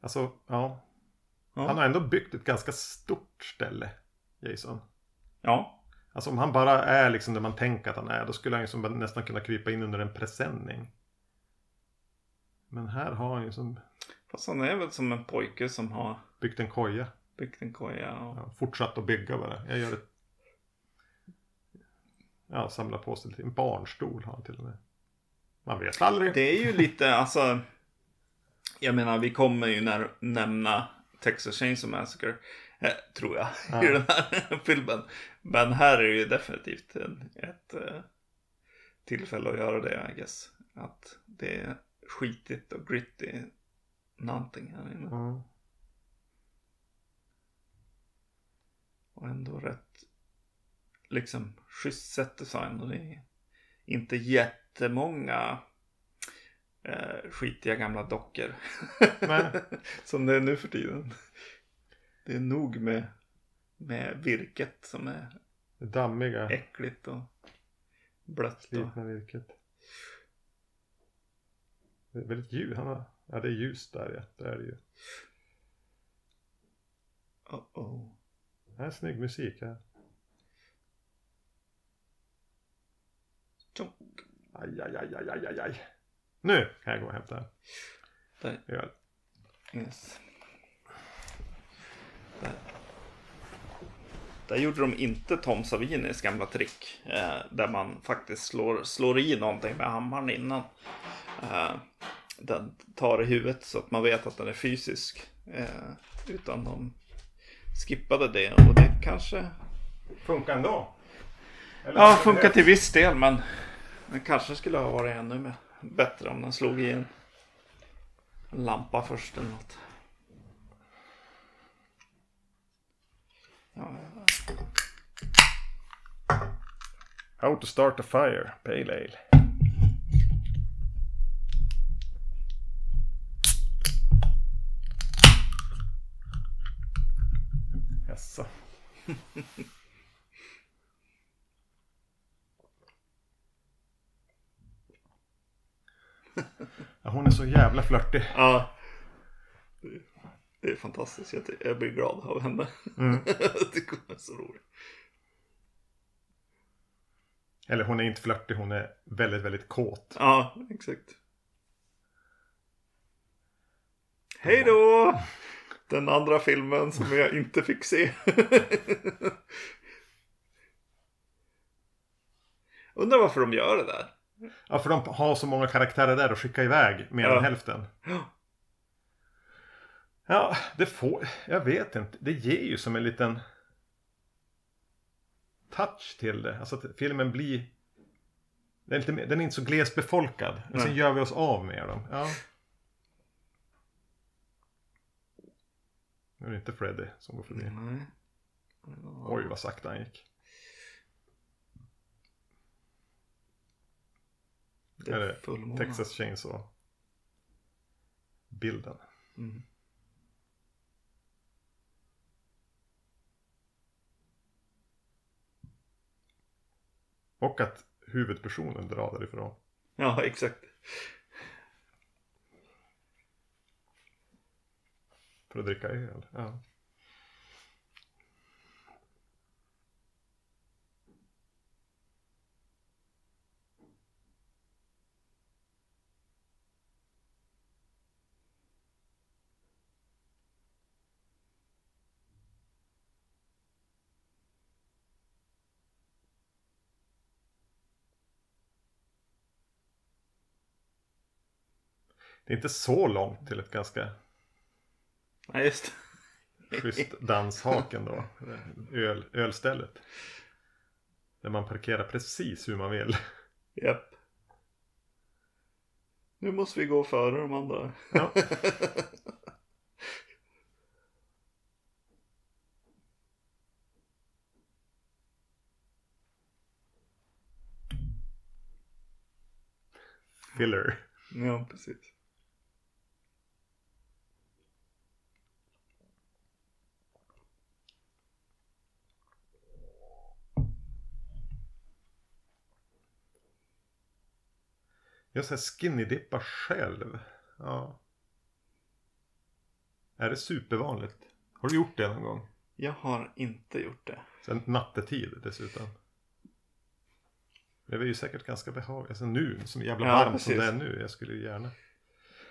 S1: Alltså, ja.
S2: Ja.
S1: Han har ändå byggt ett ganska stort ställe, Jason.
S2: ja,
S1: Alltså om han bara är liksom där man tänker att han är, då skulle han ju som nästan kunna krypa in under en presenning. Men här har han ju som
S2: fast han är väl som en pojke som har
S1: byggt en koja.
S2: byggt en koja. Och...
S1: Ja, fortsatt att bygga bara. Jag gör ett... Ja, samla på sig lite. En barnstol har han till och med. Man vet aldrig.
S2: Det är ju lite, alltså. Jag menar, vi kommer ju när, nämna Texas Chainsaw Massacre. Eh, tror jag. (laughs)
S1: Ja.
S2: I den här (laughs) filmen. Men här är det ju definitivt en, ett eh, tillfälle att göra det, I guess. Att det är skitigt och gritty någonting här inne.
S1: Ja.
S2: Och ändå rätt liksom schysst set design. Och det är inte jättemånga eh, skitiga gamla dockor. (laughs) Som det är nu för tiden. Det är nog med, med virket som är
S1: Det dammiga,
S2: äckligt och blött.
S1: Slitna virket. Det är väldigt ljus. Han har... Ja, det är ljus där ja. Där är det ju.
S2: oh, oh.
S1: Det här är snygg musik här. Aj, aj, aj, aj, aj, aj. Nu kan jag gå och hämta
S2: Där.
S1: öl.
S2: Yes. Där. Där gjorde de inte Tom Savinis gamla trick. Eh, där man faktiskt slår, slår i någonting med hammaren innan. Eh, den tar i huvudet så att man vet att den är fysisk. Eh, utan de skippade det och det kanske
S1: Funkar ändå. Eller-
S2: Ja, funkar till viss del men det kanske skulle ha varit ännu mer bättre om den slog i en lampa först eller något. Ja, ja.
S1: How to start a fire, pale ale. (laughs) Ja, hon är så jävla flörtig.
S2: Ja. Det- är fantastiskt. Jag, blir glad av henne.
S1: Mm. (laughs)
S2: hon är så rolig.
S1: Eller hon är inte flörtig, hon är väldigt, väldigt kåt.
S2: Ja, exakt. Hej då! Den andra filmen som jag inte fick se. (laughs) Undrar varför de gör det där.
S1: Ja, för de har så många karaktärer där att skicka iväg mer
S2: Ja.
S1: än hälften.
S2: Ja.
S1: Det får... Jag vet inte. Det ger ju som en liten touch till det. Alltså att filmen blir... Den är, lite mer, den är inte så glesbefolkad. Och sen gör vi oss av med dem. Ja. Nu är det inte Freddy som går förbi.
S2: Nej.
S1: Oj, vad sakta han gick.
S2: Det
S1: Är
S2: är fullmåne.
S1: Texas Chainsaw. Bilden.
S2: Mm.
S1: Och att huvudpersonen drar därifrån.
S2: Ja, exakt.
S1: För att dricka öl. Ja. Det är inte så långt till ett ganska
S2: Nej, just
S1: schysst danshaken då. Öl, ölstället. Där man parkerar precis hur man vill.
S2: Japp. Nu måste vi gå före de andra.
S1: Ja. (laughs) Filler.
S2: Ja, precis.
S1: Jag säger skinny dippa själv. Ja. Är det supervanligt? Har du gjort det någon gång?
S2: Jag har inte gjort det.
S1: Sen nattetid dessutom. Det är ju säkert ganska behagligt. Alltså nu, som jävla
S2: Ja,
S1: varmt som det är nu. Jag skulle ju gärna.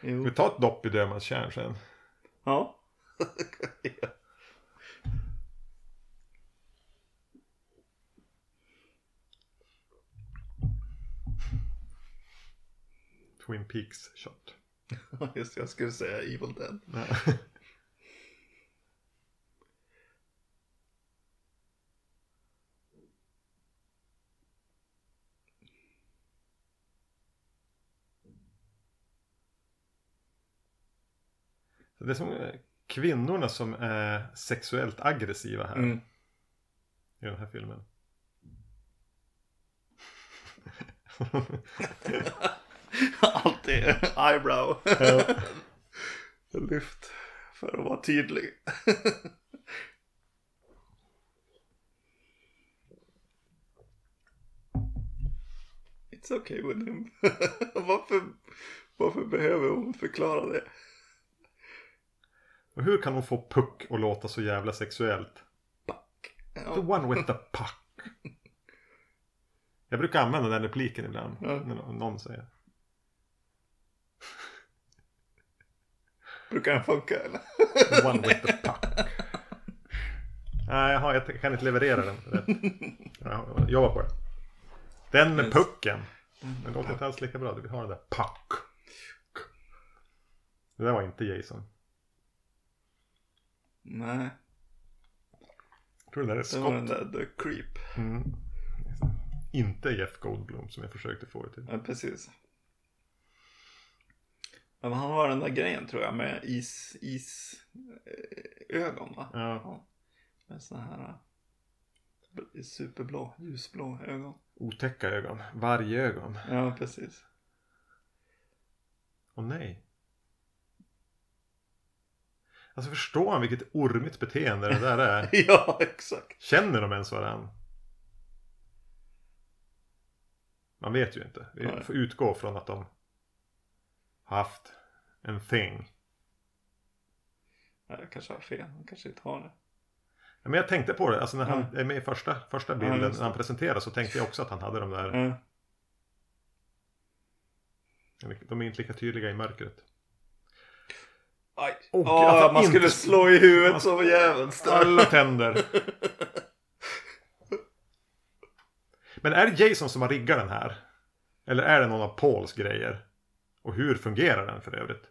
S2: Jo.
S1: vi ta ett dopp i Dömans sen?
S2: Ja. (laughs)
S1: Twin Peaks shot. (laughs)
S2: Just jag skulle säga Evil Dead. (laughs)
S1: Det är som eh, kvinnorna som är sexuellt aggressiva här
S2: Mm.
S1: i den här filmen. (laughs) (laughs)
S2: Alltid eyebrow.
S1: Ja. (laughs)
S2: Lyft. För att vara tydlig. (laughs) It's okay with him. varför, varför behöver hon förklara det?
S1: Och hur kan hon få puck att låta så jävla sexuellt? The
S2: Ja.
S1: one with the puck. Jag brukar använda den repliken ibland.
S2: Ja.
S1: När nå- någon säger.
S2: Brukar den funka eller?
S1: One with the puck. Nej, jag, har, jag kan inte leverera den. rätt. Jag jobbar på det. Den med pucken. Den låter inte alls lika bra. Du vill ha den där puck. Det där var inte Jason.
S2: Nej,
S1: Jag tror det där är
S2: det var den
S1: Scott.
S2: där The Creep.
S1: Mm. Inte Jeff Goldblum som jag försökte få det till.
S2: Ja, precis. Men han har den där grejen tror jag med is, is eh, ögon va?
S1: Ja.
S2: Med såna här eh, superblå, ljusblå ögon.
S1: Otäcka ögon. Vargögon.
S2: Ja, precis.
S1: Alltså förstår han vilket ormigt beteende det där är? (laughs)
S2: ja, exakt.
S1: Känner de ens varandra? Man vet ju inte. Vi
S2: Nej.
S1: får utgå från att de haft en thing.
S2: Ja, jag kanske har fel. Han kanske inte har det.
S1: Ja, Men jag tänkte på det, alltså när han är med i första, första bilden, när han presenterar så tänkte jag också att han hade de där, de är inte lika tydliga i mörkret.
S2: Aj.
S1: Att han
S2: man
S1: inte-
S2: skulle slå i huvudet
S1: Man-
S2: som jäveln.
S1: Alla tänder! Men är det Jason som har riggat den här? Eller är det någon av Pauls grejer? Och hur fungerar den för övrigt?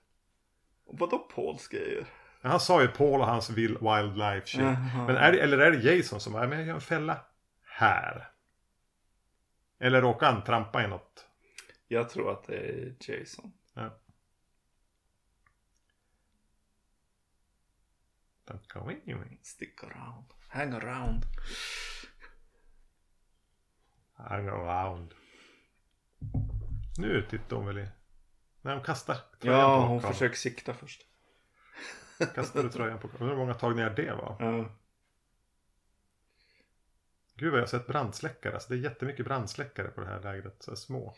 S2: Vadå Pauls grejer?
S1: Han sa ju Paul och hans wildlife shit. Men är eller är det Jason som är jag gör en fälla här? Eller råkar han trampa i något?
S2: Jag tror att det är Jason.
S1: Ja. Don't go anyway.
S2: Stick around. Hang around.
S1: Hang around. Nu tittar hon väl i... När hon kastar tröjan
S2: Ja,
S1: på
S2: hon
S1: Carl.
S2: försöker sikta först.
S1: Kastade tröjan på Undrar hur många tagningar det var.
S2: Ja.
S1: Gud vad jag har sett brandsläckare. Alltså det är jättemycket brandsläckare på det här lägret. Så här små.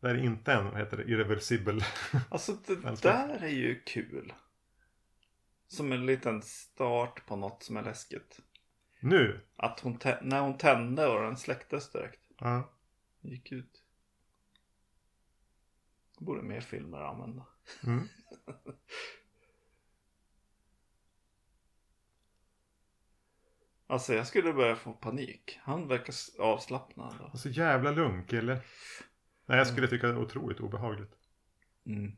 S1: Det är inte en, vad heter det, irreversibel.
S2: Alltså det
S1: Vänta. (laughs)
S2: där är ju kul. Som en liten start på något som är läskigt.
S1: nu!
S2: Att hon när hon tände och den släcktes direkt.
S1: Ja.
S2: Gick ut. Borde mer filmer använda.
S1: Mm. (laughs)
S2: Alltså jag skulle börja få panik. Han verkar avslappnad.
S1: Och så jävla lugn kille. Nej jag skulle tycka det var otroligt obehagligt.
S2: Mm.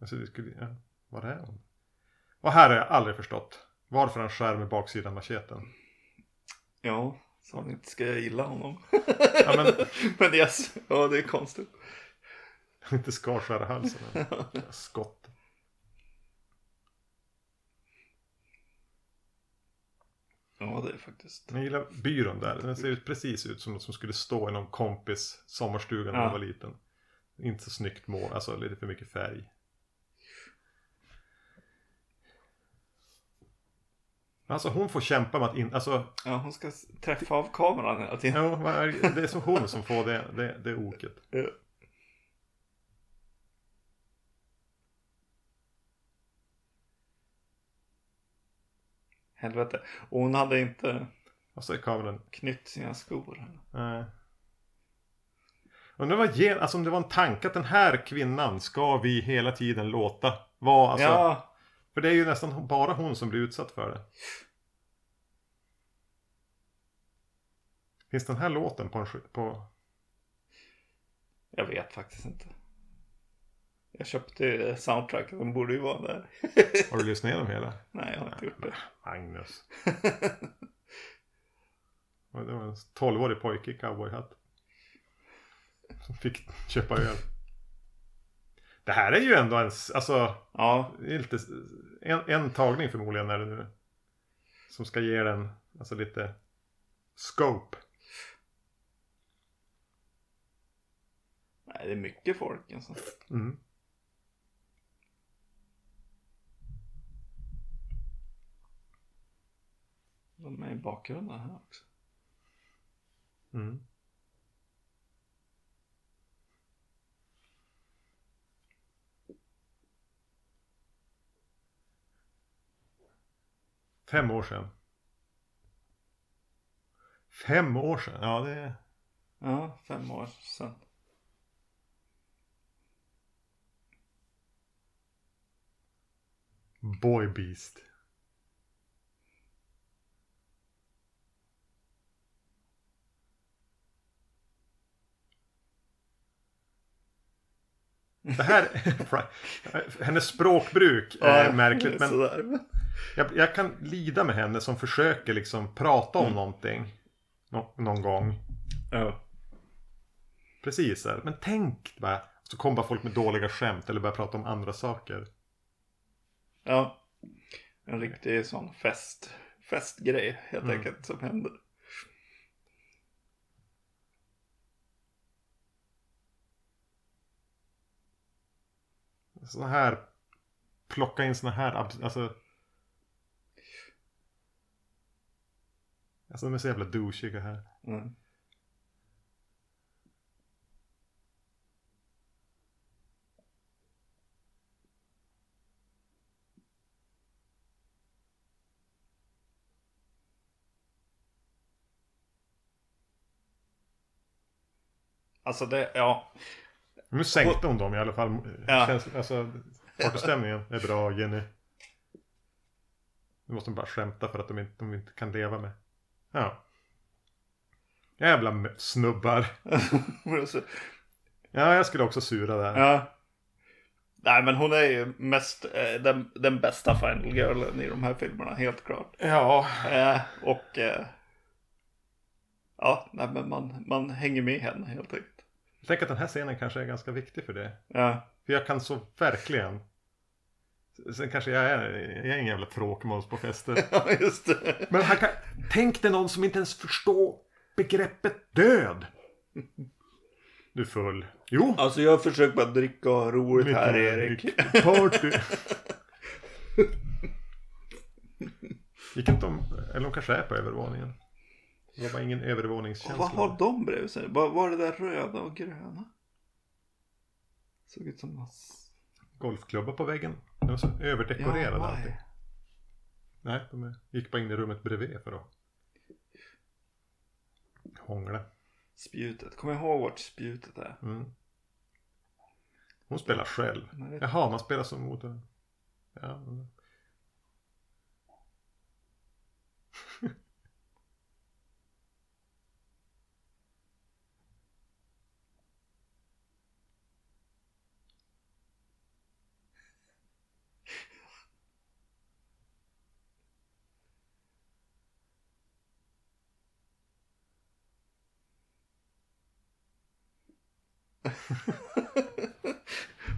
S1: Alltså det skulle, ja, vad är hon? Och här har jag aldrig förstått. Varför han skär med baksidan macheten.
S2: Ja, så han inte ska gilla honom.
S1: Ja men (laughs)
S2: Men yes, ja det är konstigt. (laughs)
S1: inte ska skära halsen. (laughs) Skott.
S2: Ja det är faktiskt.
S1: Jag gillar byrån där. Den ser ut precis ut som något som skulle stå i någon kompis sommarstuga när
S2: Ja.
S1: man var liten. Inte så snyggt mål, alltså lite för mycket färg. Alltså hon får kämpa med att in, alltså
S2: Ja hon ska träffa av kameran hela tiden.
S1: ja, det är som hon som får det, det, det oket.
S2: Ja. Helvete. Och hon hade inte
S1: Och så är kameran,
S2: knytt sina skor.
S1: nej. Undrar vad gen, alltså om det var en tanke att den här kvinnan ska vi hela tiden låta vara, alltså.
S2: ja,
S1: För det är ju nästan bara hon som blir utsatt för det. Finns den här låten på en på...
S2: jag vet faktiskt inte. Jag köpte soundtracket, den borde ju vara där. (laughs)
S1: Har du lyssnat igenom hela?
S2: Nej, jag har inte gjort det.
S1: Magnus. Det var en 12-årig pojke i cowboyhatt. Som fick köpa öl. Det här är ju ändå en, alltså,
S2: Ja,
S1: lite, en, en tagning förmodligen är det nu. Som ska ge den, alltså lite scope.
S2: nej, det är mycket folk alltså.
S1: Mm.
S2: De är i bakgrunden här också.
S1: Mm. Fem år sedan. Fem år sedan? Ja, det är...
S2: Ja, fem år sedan.
S1: Boy Beast. Det här, (laughs) hennes språkbruk är märkligt men
S2: Sådär.
S1: jag, jag kan lida med henne som försöker liksom prata om någonting nå, någon gång.
S2: Ja.
S1: Precis där. Men tänk bara. Så kommer bara folk med dåliga skämt eller börjar prata om andra saker.
S2: ja. En riktig sån fest, festgrej helt
S1: Mm.
S2: enkelt som händer.
S1: Så här plocka in såna här, alltså. Alltså de är så jävla douchiga här.
S2: Mm. Alltså det, ja.
S1: Nu sänkte hon dem i alla fall.
S2: Ja.
S1: Känns, alltså, partystämningen är bra Jenny. Nu måste de bara skämta för att de inte, de inte kan leva med. Ja. Jävla snubbar. (laughs) Ja, jag skulle också sura där.
S2: ja. Nej men hon är ju mest eh, den, den bästa final girlen i de här filmerna, helt klart.
S1: Ja,
S2: Eh, och eh, ja, nej men man, man hänger med henne helt enkelt.
S1: Jag tänker att den här scenen kanske är ganska viktig för det.
S2: Ja,
S1: För jag kan så verkligen. Sen kanske jag är, jag är ingen jävla tråkmåns på fester. (laughs)
S2: ja just det.
S1: Men han kan, tänk dig någon som inte ens förstår begreppet död. Du full. Jo.
S2: Alltså jag försöker bara dricka och ha roligt här Erik.
S1: Party. Gick inte de, eller de kanske är på övervåningen. Det var bara ingen
S2: Och
S1: övervåningskänsla.
S2: vad har de bredvid sig? Vad var det där röda och gröna? Såg ut som mass...
S1: Golfklubba på väggen. De var så överdekorerade
S2: vad
S1: alltid.
S2: är-
S1: Nej, de gick bara in i rummet bredvid för att hångla.
S2: Spjutet. Kommer jag ihåg vart spjutet är?
S1: Mm. Hon spelar själv.
S2: Nej.
S1: Jaha, man spelar som mot en... Ja.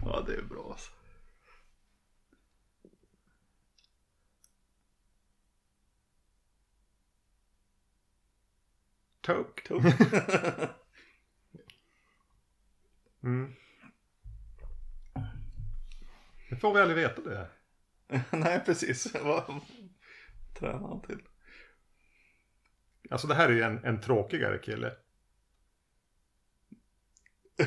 S2: Ja det är bra alltså.
S1: Toke.
S2: Tog. (laughs)
S1: Mm. Det får vi aldrig veta det. (laughs)
S2: Nej precis. Vad tränar han till?
S1: Alltså det här är ju en, en tråkigare kille. (laughs)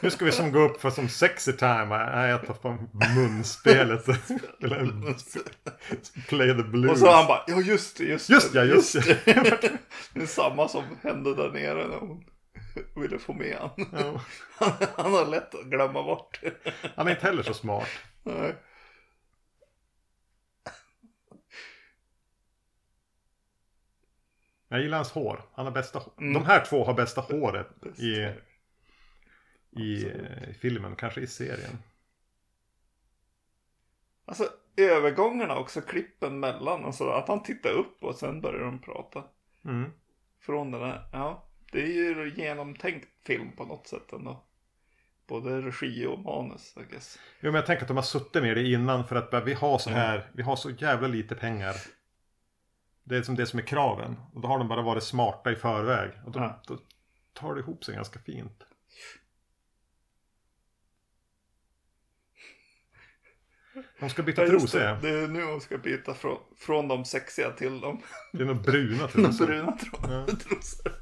S1: Nu ska vi som gå upp för som sexy time. Nej, jag tar på munspelet. (laughs) Play the blues.
S2: Och så han bara, ja just det, just,
S1: Just
S2: det.
S1: ja, just det. (laughs)
S2: det är samma som hände där nere när hon ville få med han.
S1: Ja.
S2: Han har lätt att glömma bort.
S1: Han är inte heller så smart.
S2: Nej.
S1: Jag gillar hans hår. Han har bästa.
S2: Mm.
S1: De här två har bästa håret i, i
S2: Absolut.
S1: eh, filmen. Kanske i serien.
S2: Alltså övergångarna också, klippen mellan och så, att han tittar upp och sen börjar de prata.
S1: Mm.
S2: Från den här, ja. Det är ju genomtänkt film på något sätt ändå. Både regi och manus, I guess.
S1: Jo, men jag tänker att de har suttit med det innan för att vi har så här, vi har så jävla lite pengar. Det är som det som är kraven. Och då har de bara varit smarta i förväg. Och då,
S2: Ja.
S1: då tar det ihop sig ganska fint. De ska byta
S2: Ja,
S1: trosor.
S2: det. det är nu hon ska byta från, från de sexiga till de,
S1: är nog bruna (laughs)
S2: de
S1: trosor.
S2: bruna tro-
S1: Ja. (laughs)
S2: trosor.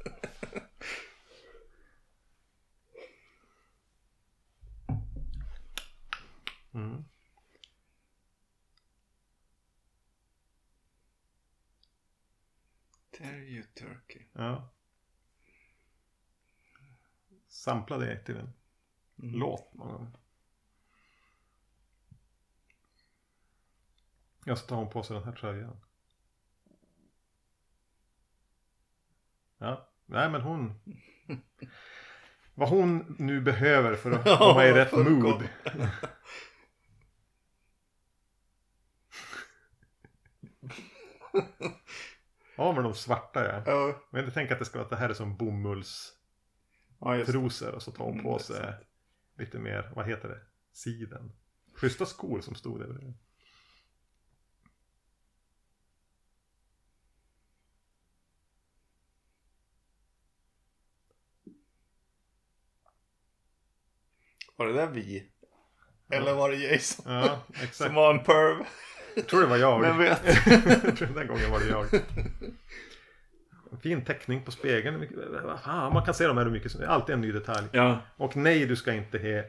S2: You turkey.
S1: Ja. Sampla det till en
S2: Mm.
S1: låt någon gång. Jag så tar hon på sig den här tröjan. Ja, nej men hon. (laughs) Vad hon nu behöver för att komma i rätt mood. (laughs) Ja men de svarta ja.
S2: Ja,
S1: Men jag tänker att det ska vara att det här är som bomullstrosor
S2: ja
S1: och så tar hon
S2: Mm,
S1: på sig
S2: sant.
S1: lite mer, vad heter det? Siden. Schyssta skor som stod där.
S2: Var det där vi? Eller var det Jason?
S1: Ja, (laughs) exakt.
S2: Som var en perv.
S1: Jag tror det var jag.
S2: Vem vet? (laughs)
S1: Den gången var det jag. Fin teckning på spegeln. Fan, Man kan se de här hur mycket som alltid en ny detalj.
S2: Ja.
S1: Och nej, du ska inte he.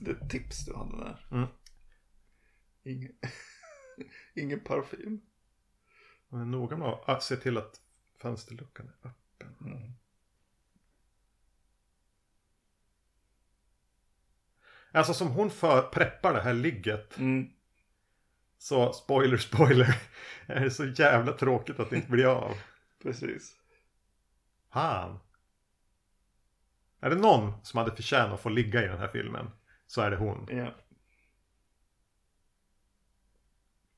S2: Det är ett tips du hade där.
S1: Mm.
S2: Ingen, (laughs) ingen parfym.
S1: Är noga med att se till att fönsterluckan är öppen.
S2: Mm.
S1: Alltså som hon för, preppar det här ligget.
S2: Mm.
S1: Så spoiler, spoiler. (laughs) Är det så jävla tråkigt att det inte blir av.
S2: Precis.
S1: Fan. Är det någon som hade förtjänat att få ligga i den här filmen. Så är det hon.
S2: Ja.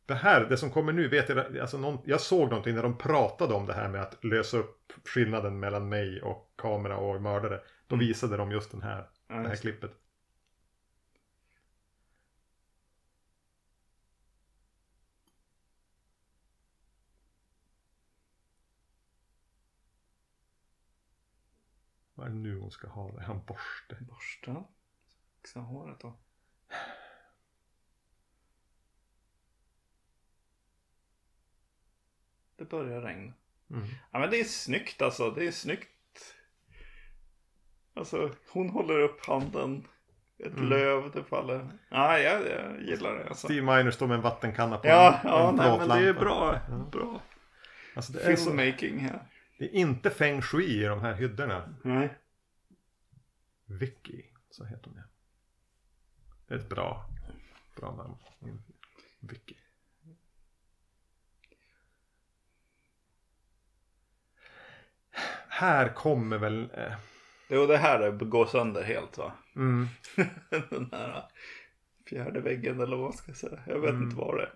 S1: Det här, det som kommer nu vet jag, alltså någon, jag såg någonting när de pratade om det här med att lösa upp skillnaden mellan mig och kamera och mördare. Då
S2: Mm.
S1: visade de just den här,
S2: Ja,
S1: det här klippet. Vad är det nu hon ska ha? Det är en borste.
S2: Borsten. Fixa håret då. Det börjar regna.
S1: Mm.
S2: Ja men det är snyggt alltså. Det är snyggt. Alltså hon håller upp handen. Ett
S1: Mm.
S2: löv det faller. Ja jag, jag gillar det alltså.
S1: Steve Miner står med en vattenkanna på
S2: Ja,
S1: en,
S2: ja
S1: en
S2: nej, men det är bra.
S1: Ja.
S2: Bra.
S1: Alltså det,
S2: Filmmaking här.
S1: Det är inte feng shui i de här hyddorna.
S2: Nej.
S1: Vicky, så heter hon ja. Det är ett bra, bra namn. Vicky. Här kommer väl... Eh,
S2: Jo det här är- går sönder helt va?
S1: mm, (laughs)
S2: Den här fjärde väggen eller vad man ska säga. Jag vet
S1: Mm.
S2: inte vad det är.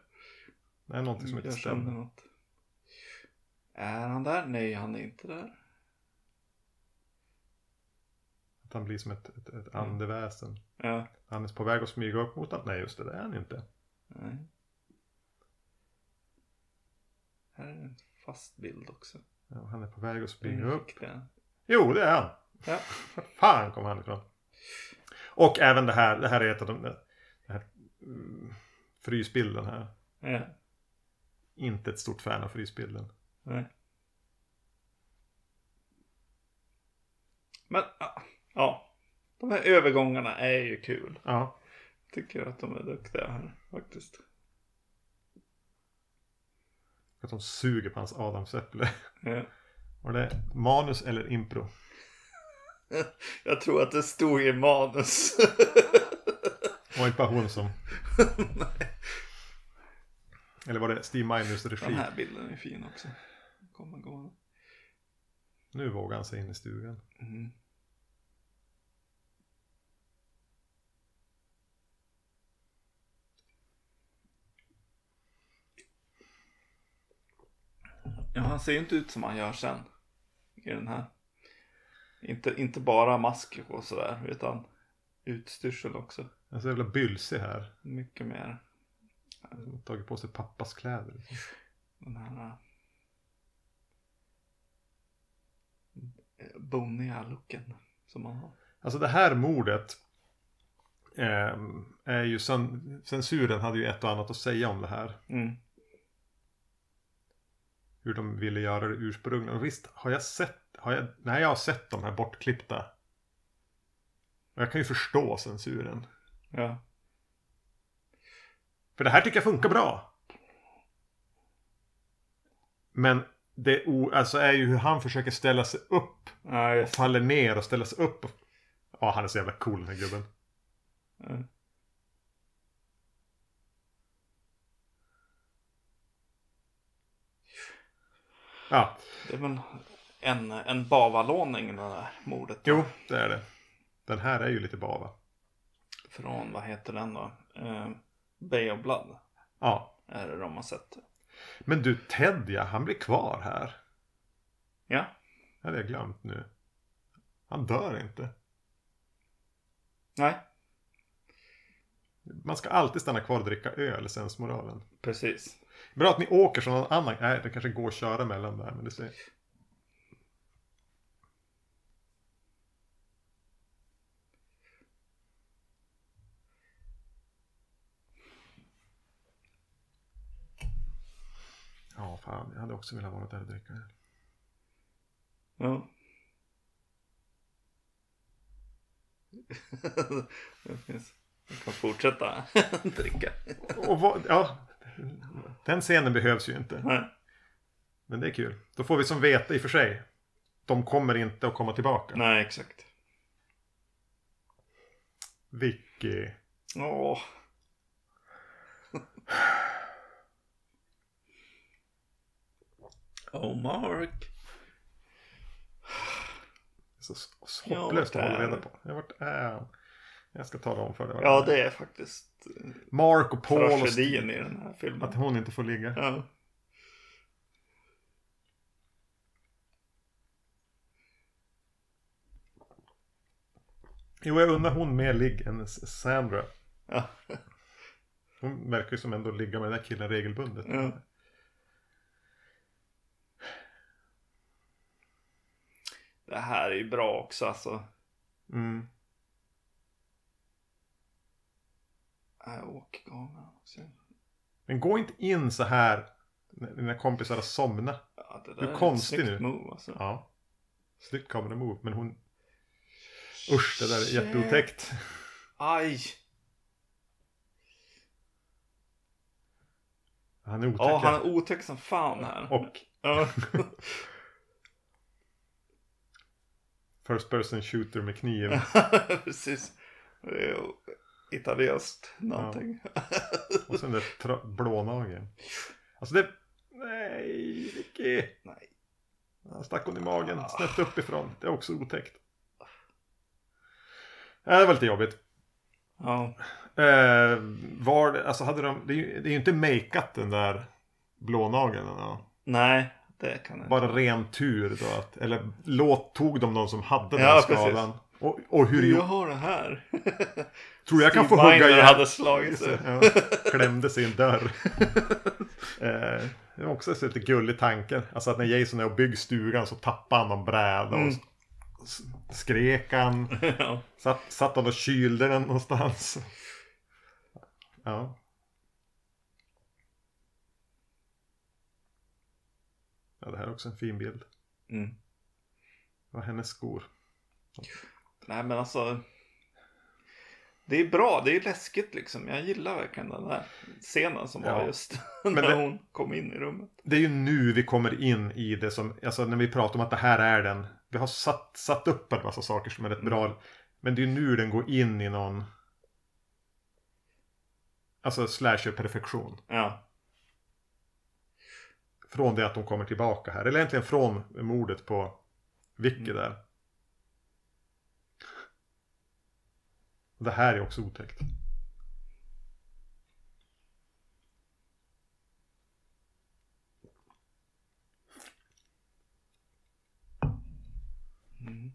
S1: det är någonting som inte stämmer.
S2: något. Är han där? Nej han är inte där.
S1: Att han blir som ett, ett, ett andeväsen.
S2: Ja.
S1: Han är på väg att smyga upp mot att Nej just det, det är han inte.
S2: Nej. Här är en fast bild också.
S1: Ja, han är på väg att springa upp. Jo, det är han.
S2: Ja.
S1: Var fan kom han ifrån? Och även det här, det här är ett av de det här, mm, frysbilden här.
S2: Ja.
S1: Inte ett stort fan av frysbilden.
S2: Nej. Men ja. De här övergångarna är ju kul.
S1: Ja,
S2: Tycker att de är duktiga här faktiskt.
S1: att de suger på hans adamsäpple.
S2: Ja. (laughs)
S1: Var det manus eller impro? (laughs)
S2: Jag tror att det stod i manus.
S1: Det var inte bara hon som... (laughs) Eller var det Steve Miners regi?
S2: Den här bilden är fin också. Kommer gå.
S1: Nu vågar han sig in i stugan.
S2: Mm. Ja, han ser ju inte ut som han gör sen. I den här. Inte, inte bara mask och sådär, utan utstyrsel också.
S1: Han är så jävla bylsig här.
S2: Mycket mer.
S1: Han har tagit på sig pappas kläder.
S2: Den här... Boniga looken som han har.
S1: Alltså det här mordet eh, är ju cen- censuren hade ju ett och annat att säga om det här.
S2: Mm.
S1: Hur de ville göra det ursprungligen. Och visst har jag sett, har jag, nej jag har sett de här bortklippta. Och jag kan ju förstå censuren.
S2: Ja.
S1: För det här tycker jag funkar bra. Men det alltså är ju hur han försöker ställa sig upp.
S2: Ja, just
S1: Faller ner och ställer sig upp. Ja, han är så jävla cool den här gubben.
S2: Ja.
S1: Ja,
S2: Det är väl en, en bavalåning det här mordet.
S1: jo, det är det. Den här är ju lite bava.
S2: Från, vad heter den då? Eh, Bay of Blood.
S1: Ja.
S2: Är det de har sett.
S1: Men du, Ted ja, han blir kvar här.
S2: Ja.
S1: Det hade jag glömt nu. Han dör inte.
S2: Nej,
S1: Man ska alltid stanna kvar och dricka öl, sensmoralen.
S2: precis.
S1: Bra att ni åker från någon annan. Nej, det kanske går att köra mellan där. Men det ser... Ja, fan. Jag hade också velat vara där och dricka öl.
S2: Ja. det finns. Jag kan fortsätta (laughs) dricka.
S1: Och vad, ja, den scenen behövs ju inte.
S2: Nej.
S1: Men det är kul. Då får vi som veta i och för sig. De kommer inte att komma tillbaka.
S2: Nej, exakt.
S1: Vicky.
S2: Åh. Oh, Mark.
S1: Så, så
S2: Ja,
S1: hopplöst att hålla
S2: är
S1: reda
S2: det?
S1: på. Jag, vart är... jag ska tala om för dig.
S2: Ja,
S1: är.
S2: det är faktiskt eh,
S1: Mark och Paul
S2: tragedin i den här filmen.
S1: Att hon inte får ligga.
S2: Ja.
S1: Jo, jag undrar hon mer ligg än Sandra.
S2: Ja.
S1: Hon verkar ju som ändå ligga med den där killen regelbundet.
S2: Ja. Det här är ju bra också alltså.
S1: Mm.
S2: Äh, Åkgången också.
S1: Men gå inte in så här när dina kompisar har somnat.
S2: Ja, det
S1: Du
S2: där
S1: är
S2: ett
S1: konstig nu.
S2: Move, alltså.
S1: Ja. Snyggt camera move. Men hon... Usch, det där är jätteotäckt.
S2: Aj!
S1: Han är otäck.
S2: Ja, han är otäck som fan här.
S1: Och
S2: Ja. (laughs)
S1: First person shooter med kniv. (laughs)
S2: Precis. Det är italienskt någonting.
S1: Och sen tra- blånageln. Alltså det... Nej, Vicky.
S2: Nej.
S1: Han stack hon i magen. Snett uppifrån. Det är också otäckt. Ja, det var lite jobbigt.
S2: Ja.
S1: Eh, var det, alltså hade de, det är ju, det är inte makeat den där blånageln. Ja.
S2: Nej, det kan jag
S1: Bara ren tur då. Att, eller låt, tog de någon som hade den
S2: Ja,
S1: här skadan. Och, och hur
S2: jag har det här. (laughs)
S1: Tror jag kan få
S2: Steve
S1: hugga
S2: Miner
S1: ihjäl...
S2: hade slagit sig. (laughs)
S1: Ja, klämde sig i en dörr. (laughs) eh, det är också så lite gullig tanke. Alltså att när Jason är och bygger stugan så tappar han någon bräda och
S2: Mm.
S1: s- skrek han.
S2: ja.
S1: Satt, satt han och kylde den någonstans. Ja. Ja, det här är också en fin bild.
S2: Mm.
S1: Var hennes skor.
S2: Nej men alltså. Det är bra, det är läskigt liksom. Jag gillar verkligen den här scenen som
S1: Ja.
S2: var just (laughs) när
S1: det-
S2: hon kom in i rummet.
S1: Det är ju nu vi kommer in i det som, alltså när vi pratar om att det här är den. Vi har satt, satt upp en massa saker som är rätt bra. Men det är ju nu den går in i någon. Alltså slasher-perfektion.
S2: Ja.
S1: Från det att de kommer tillbaka här. Eller egentligen från mordet på Vicky
S2: Mm.
S1: där. Det här är också otäckt.
S2: Mm.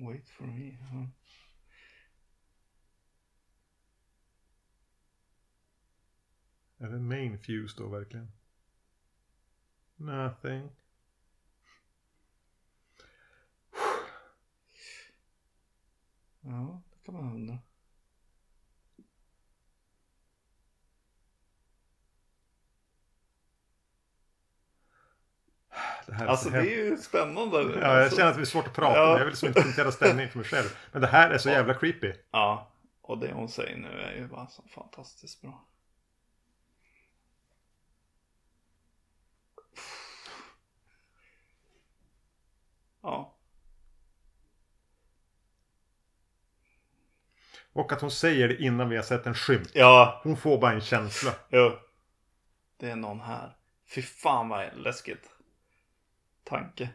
S2: Wait for me. Ja.
S1: Är det main fuse då verkligen? Nothing.
S2: ja, det kan man undra.
S1: Det här är
S2: Alltså
S1: så
S2: det är ju spännande.
S1: Ja, jag
S2: alltså.
S1: känner att det är svårt att prata.
S2: Ja.
S1: Jag vill liksom inte kommentera stämningen för mig själv. Men det här är så jävla creepy.
S2: Ja, och det hon säger nu är ju bara så fantastiskt bra. Ja,
S1: Och att hon säger det innan vi har sett en skymt.
S2: ja,
S1: Hon får bara en känsla.
S2: jo. Det är någon här. Fy fan vad läskigt. Tanke.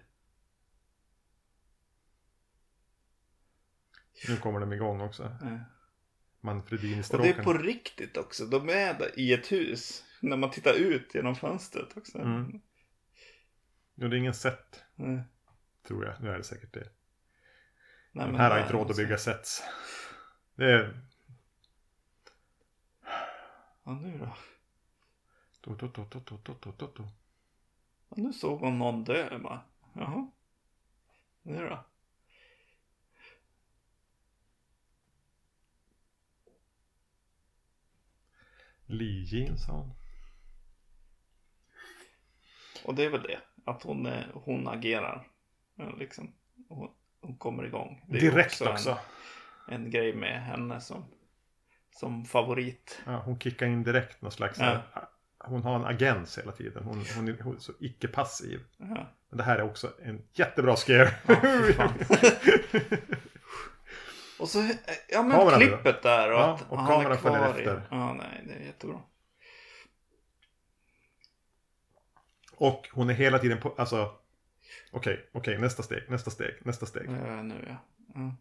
S1: Nu kommer de igång också.
S2: Eh.
S1: Manfredin i
S2: Och det är på riktigt också. De är i ett hus. När man tittar ut genom fönstret också.
S1: Mm. Jo, det är ingen set.
S2: Eh.
S1: Tror jag. Nu är det säkert det.
S2: Nej,
S1: De
S2: men
S1: här har inte råd att bygga sets. Det är...
S2: Ja, nu då? Och nu såg hon någon dö. Jaha. Nu då?
S1: Li Jean sa hon.
S2: Och det är väl det. Att hon, eh, hon agerar. Liksom. Hon, hon kommer igång. Det är
S1: Direkt också. också.
S2: En, en, grej med henne som, som favorit.
S1: Ja, hon kickar in direkt någon slags
S2: ja.
S1: Hon har en agens hela tiden. Hon, hon, är, hon är så icke-passiv.
S2: Ja.
S1: Men det här är också en jättebra scare.
S2: fan. (laughs) Och så, ja men
S1: Kameran nu då?
S2: klippet där och
S1: Ja,
S2: att
S1: och
S2: han
S1: kameran följer efter.
S2: Ja, nej, det är jättebra.
S1: Och hon är hela tiden på... Alltså... Okej, okej, nästa steg, nästa steg, nästa steg.
S2: Eh, nu ja. ja.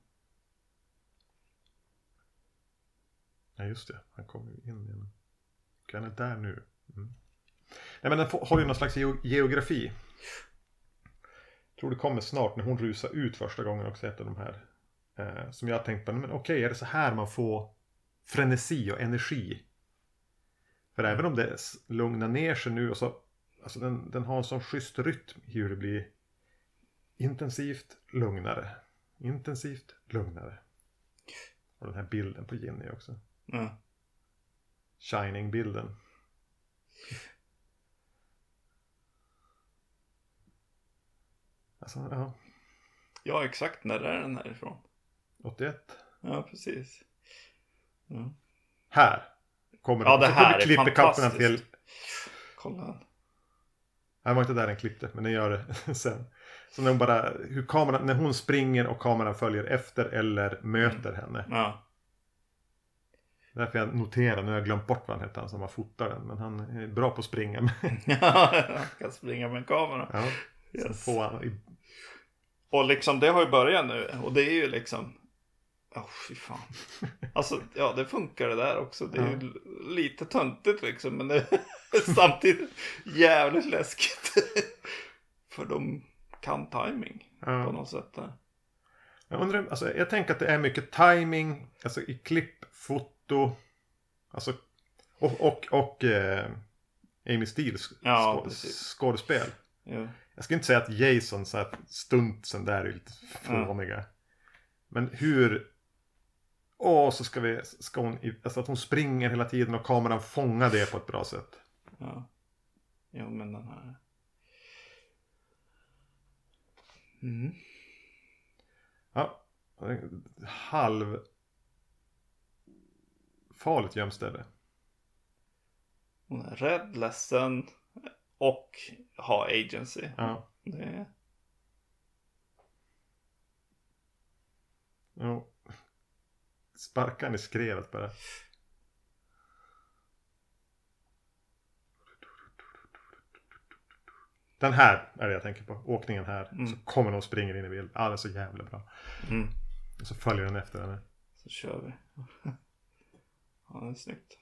S1: Ja, just det. Han kommer ju in igen. Okej, han är där nu. Mm. Nej, men den har ju någon slags geo- geografi. Jag tror det kommer snart när hon rusar ut första gången också. Ett av de här. Eh, som jag tänkt på. Men okej, är det så här man får frenesi och energi? För även om det lugnar ner sig nu och så. Alltså den, den har en sån schysst rytm hur det blir intensivt lugnare. Intensivt lugnare. Och den här bilden på Ginny också.
S2: ja.
S1: Shining-bilden. Alltså, ja.
S2: Ja, exakt. När är den härifrån?
S1: 81.
S2: Ja, precis. Ja.
S1: Här kommer
S2: Ja, det
S1: Så
S2: här är fantastiskt.
S1: till.
S2: Kolla.
S1: Det var inte där den klippte, men den gör det (laughs) sen. Så när hon bara, hur kameran, när hon springer och kameran följer efter eller möter henne.
S2: Ja.
S1: Därför jag noterar, nu har jag glömt bort vad han hette, han som var fotar den. Men han är bra på att springa.
S2: Han (laughs) kan springa med en kamera.
S1: ja,
S2: Yes.
S1: han,
S2: Och liksom det har ju börjat nu. Och det är ju liksom. Åh fy fan. (laughs) Alltså ja det funkar det där också. Det är ju l- lite töntigt liksom. Men det är (laughs) samtidigt jävligt läskigt. För de kan timing på
S1: ja.
S2: något sätt. Där.
S1: Jag undrar, alltså jag tänker att det är mycket timing, alltså i klipp, foto, alltså och, och, och eh, Amy Steels
S2: Ja,
S1: skå-
S2: precis.
S1: skådespel.
S2: Jo.
S1: Jag ska inte säga att Jason så här stuntsen där är lite fåniga. Men hur... Åh, så ska vi... Ska hon, alltså att hon springer hela tiden och kameran fångar det på ett bra sätt.
S2: Ja. Jo men den här. Mm.
S1: Ja. Halv... Farligt gömställe.
S2: Hon är rädd, ledsen och har agency.
S1: Ja.
S2: Det är...
S1: Jo. Sparkar han i skrevet bara. Den här är det jag tänker på. Åkningen här.
S2: Mm.
S1: Så kommer någon och springer in i bild. Ja, det är så jävla bra.
S2: Mm.
S1: Och så följer den efter henne.
S2: Så kör vi. Ja, det är snyggt.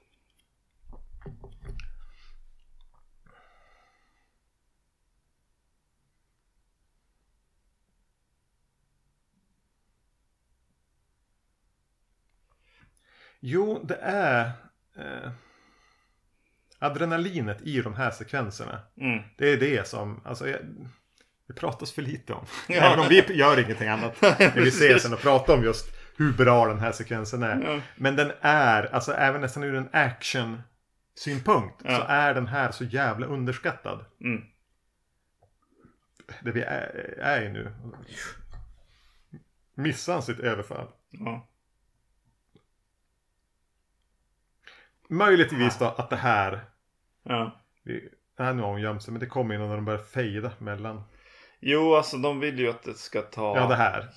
S1: Jo, det är eh, adrenalinet i de här sekvenserna.
S2: Mm.
S1: Det är det som, alltså, jag, det pratas för lite om.
S2: Ja.
S1: Även om vi gör ingenting annat (laughs) när vi ses än att prata om just hur bra den här sekvensen är.
S2: Ja.
S1: Men den är, alltså även nästan ur en action synpunkt
S2: Ja.
S1: så är den här så jävla underskattad.
S2: Mm.
S1: Det vi är, är i nu. Missar han sitt överfall?
S2: Ja.
S1: Möjligtvis då att det här,
S2: ja.
S1: vi, här nu har hon gömt sig, men det kommer ju när de börjar fejda mellan.
S2: Jo, alltså de vill ju att det ska ta
S1: Ja, det här.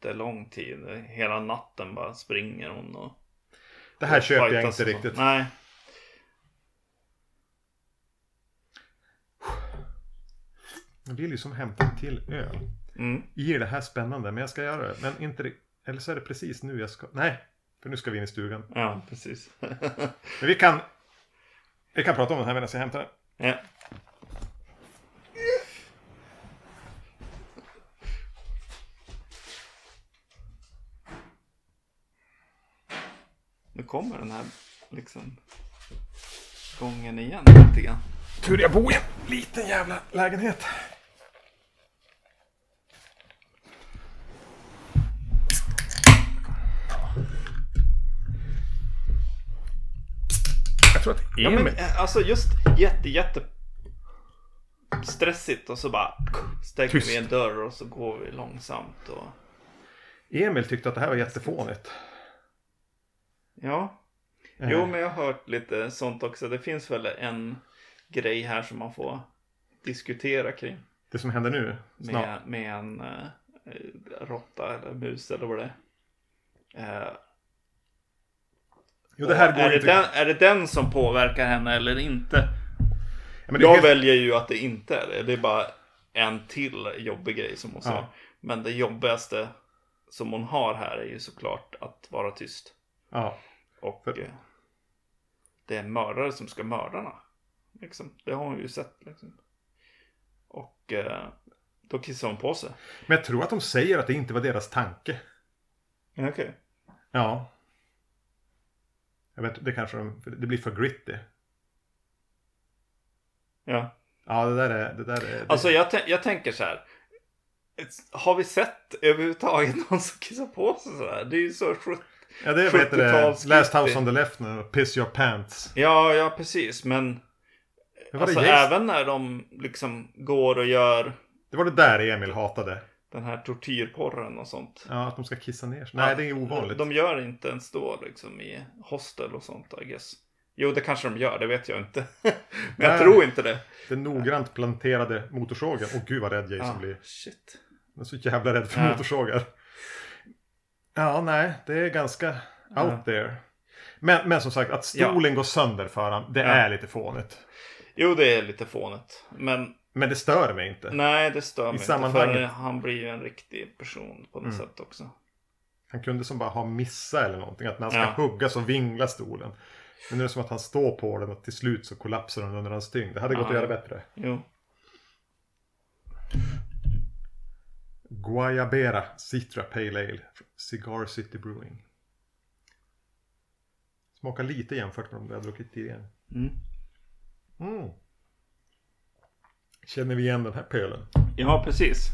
S2: Jättelång tid. Hela natten bara springer hon och
S1: Det här
S2: och
S1: köper jag inte riktigt.
S2: Nej.
S1: Jag vill ju som hämta en till öl.
S2: Mm.
S1: I det här spännande, men jag ska göra det. Men inte Eller så är det precis nu jag ska... Nej, för nu ska vi in i stugan.
S2: Ja, precis. (laughs)
S1: Men vi kan... Vi kan prata om det här medan jag hämtar den.
S2: ja. Nu kommer den här liksom gången igen lite grann.
S1: Tur jag bor i en liten jävla lägenhet. Jag tror att
S2: Ja,
S1: Emil...
S2: men, eh, alltså just jätte, jätte stressigt och så bara stänger
S1: Tyst.
S2: vi en dörr och så går vi långsamt och
S1: Emil tyckte att det här var jättefånigt.
S2: Ja.
S1: Eh,
S2: Jo, men jag har hört lite sånt också. Det finns väl en grej här som man får diskutera kring.
S1: Det som händer nu. Snart.
S2: Med, med en eh, råtta eller mus eller vad det är. Eh,
S1: Jo, det här går
S2: är, det den, är det den som påverkar henne eller inte?
S1: Ja,
S2: Jag
S1: helt...
S2: väljer ju att det inte är det. Det är bara en till jobbig grej som hon.
S1: Ja.
S2: Men det jobbigaste som hon har här är ju såklart att vara tyst.
S1: Ja.
S2: Och eh, det är mördare som ska mörda henne. Liksom. Det har hon ju sett. Liksom. Och eh, då kissar hon på sig.
S1: Men jag tror att de säger att det inte var deras tanke.
S2: Okej.
S1: Ja. Jag vet, det kanske de... Det blir för gritty.
S2: Ja.
S1: Ja, det där är... Det där är det...
S2: Alltså jag, jag tänker så här. Har vi sett överhuvudtaget (laughs) någon som kissar på sig så här? Det är ju så.
S1: Ja, det heter det?
S2: 70-tals
S1: Last. House on the Left nu. Piss your pants.
S2: Ja, ja precis. Men alltså även när de liksom går och gör
S1: det var det där Emil hatade.
S2: den här tortyrporren och sånt.
S1: Ja, att de ska kissa ner sig. Nej, det är ovanligt.
S2: De gör inte ens då liksom i hostel och sånt I guess. Jo, det kanske de gör, det vet jag inte. (laughs) Men jag
S1: Nej.
S2: tror inte det.
S1: Den noggrant planterade motorsågen. Åh gud vad rädd Jason
S2: Ah,
S1: blir.
S2: shit.
S1: Jag är så jävla rädd för
S2: Ja.
S1: motorsågar. Ja, nej, det är ganska out
S2: Ja.
S1: there. Men, men som sagt, att stolen går sönder för honom, det
S2: Ja.
S1: är lite fånigt.
S2: Jo, det är lite fånigt. Men
S1: Men det stör mig inte.
S2: nej, det stör mig inte. För
S1: sammanhanget.
S2: han blir ju en riktig person på något
S1: Mm.
S2: sätt också.
S1: Han kunde som bara ha missa eller någonting. Att när han ska
S2: Ja.
S1: hugga så vinglar stolen. Men nu är det som att han står på den och till slut så kollapsar den under hans tyngd. Det hade gått
S2: Ja.
S1: att göra bättre.
S2: Jo.
S1: Guayabera Citra Pale Ale. Cigar City Brewing. Smakar lite jämfört med de vi har druckit tidigare.
S2: Mm.
S1: Mm. Känner vi igen den här pölen?
S2: Ja, precis.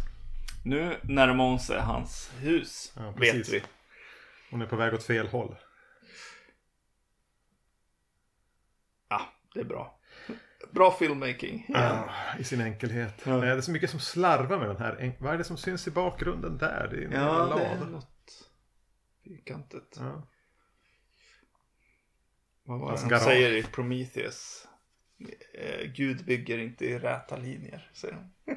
S2: Nu närmar hon sig hans hus,
S1: Ja,
S2: vet vi.
S1: Hon är på väg åt fel håll.
S2: Ja, det är bra. Bra filmmaking.
S1: Ja, I sin enkelhet.
S2: Ja.
S1: Eh, Det är så mycket som slarvar med den här. Vad är det som syns i bakgrunden där? Det är en
S2: Ja,
S1: jävla
S2: det är
S1: lada.
S2: något fyrkantigt.
S1: Ja.
S2: Vad var det han säger i Prometheus? Eh, Gud bygger inte i räta linjer, säger han. (laughs)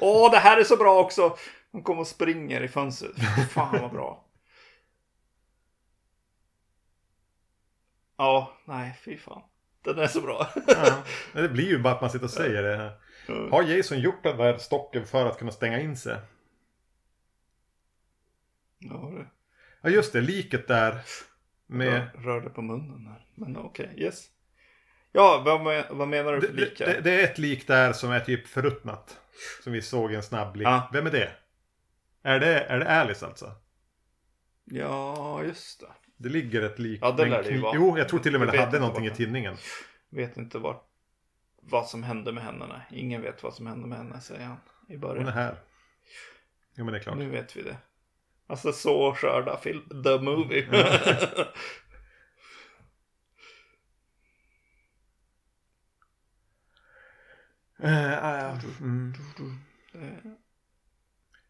S2: Åh, det här är så bra också! Han kommer och springer i fönstret. Fan vad bra. Ja, nej, fy fan. Den är så bra.
S1: Ja. Det blir ju bara att man sitter och säger det. Har Jason gjort den där stocken för att kunna stänga in sig?
S2: Ja, det
S1: Ja just det, liket där. Med...
S2: rör, rörde på munnen här. Men okej, yes. Ja, vad, vad menar du
S1: Det,
S2: för
S1: det,
S2: lika?
S1: det, det är ett lik där som är typ förruttnat. Som vi såg en snabb blick.
S2: Ja.
S1: Vem är det? Är det, är det Alice alltså?
S2: Ja, just det.
S1: Det ligger ett lik.
S2: Ja, det lär det ju vara.
S1: Jo, jag tror till och med
S2: Jag
S1: det hade någonting i
S2: vart-
S1: tidningen.
S2: Vet inte vad, vad som hände med henne. Nej. Ingen vet vad som hände med henne, säger han i
S1: Hon
S2: början.
S1: är här. Jo men det är klart.
S2: Nu vet vi det. Alltså så skörda film. The Movie. (laughs)
S1: Eh, eh, mm.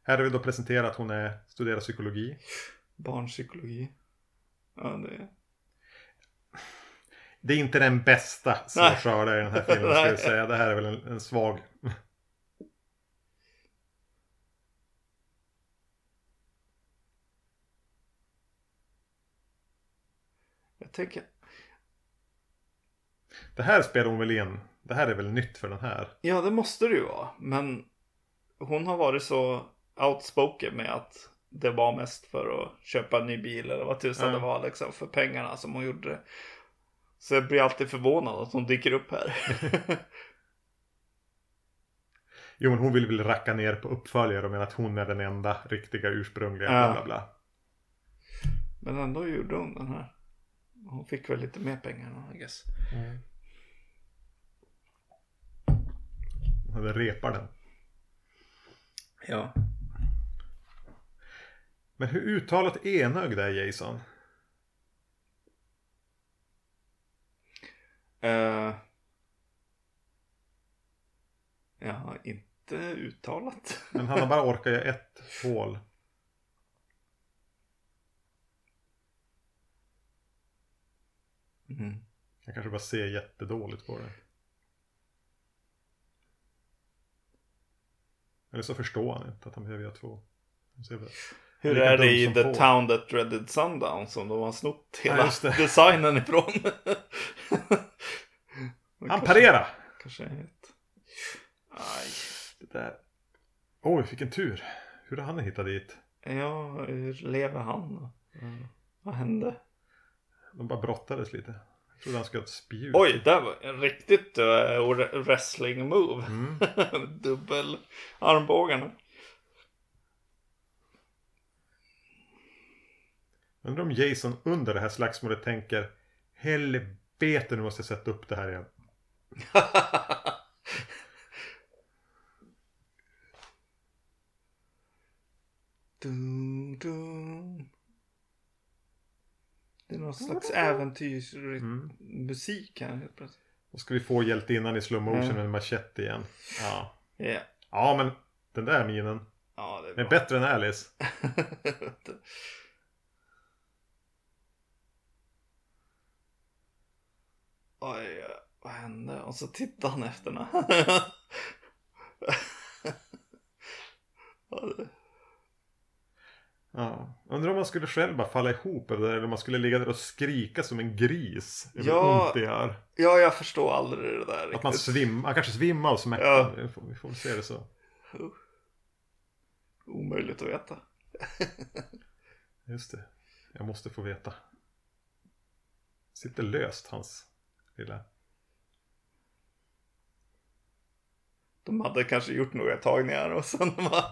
S1: Här har vi då presenterat att hon är, studerar psykologi.
S2: Barnpsykologi. Ja, det
S1: Det är inte den bästa
S2: Nej.
S1: skördar i den här filmen
S2: Nej.
S1: jag säga. Det här är väl en, en svag.
S2: Jag tänker.
S1: Det här spelar hon väl in. Det här är väl nytt för den här.
S2: Ja, det måste det ju vara. Men hon har varit så outspoken med att det var mest för att köpa en ny bil eller vad tusan
S1: Ja.
S2: det var liksom för pengarna som hon gjorde det. Så jag blir alltid förvånad att hon dyker upp här. (laughs)
S1: Jo men hon vill väl racka ner på uppföljare och menar att hon är den enda riktiga ursprungliga.
S2: Ja.
S1: Bla, bla.
S2: Men ändå gjorde hon den här. Hon fick väl lite mer pengar I guess.
S1: Hon hade repar den.
S2: Ja.
S1: Men hur uttalat enögd är Jason?
S2: Uh, jag har inte uttalat. (laughs)
S1: Men han har bara orkat göra ett hål.
S2: Mm.
S1: Han kanske bara ser jättedåligt på det. Eller så förstår han inte att han behöver göra två. Han ser väl-
S2: Hur
S1: Lika
S2: är det i The
S1: Paul.
S2: Town That Dreaded Sundown som de har snott hela
S1: det. (laughs)
S2: designen ifrån? (laughs)
S1: Han parerar!
S2: Kanske är ett... Aj.
S1: Det där. Oj, vilken tur. Hur har han hittat dit?
S2: Ja, hur lever han? Vad hände?
S1: De bara brottades lite. Jag trodde han skulle ha ett spjut.
S2: Oj, det var en riktigt uh, wrestling move.
S1: Mm. (laughs)
S2: Dubbel armbågarna.
S1: Undrar om Jason under det här slagsmålet tänker Helvete nu måste jag sätta upp det här igen. (laughs)
S2: dum, dum. Det är någon slags äventyrsmusik här helt plötsligt.
S1: Då ska vi få hjältinnan i slow motion
S2: Mm.
S1: med en machete igen. Ja.
S2: Ja,
S1: ja, men den där minen
S2: ja det är
S1: är bättre än Alice. (laughs)
S2: Oj, vad hände? Och så tittar han efter henne. Ja.
S1: Undrar om man skulle själv bara falla ihop över det eller om man skulle ligga där och skrika som en gris. Över
S2: Ja.
S1: ont det gör.
S2: ja, jag förstår aldrig det där
S1: Att man
S2: riktigt.
S1: svimmar, man kanske svimmar av smärta.
S2: Ja.
S1: Vi, får, vi får väl se det så.
S2: Omöjligt att veta.
S1: Just det. Jag måste få veta. Sitter löst hans lilla...
S2: De hade kanske gjort några tagningar och sen (laughs) bara...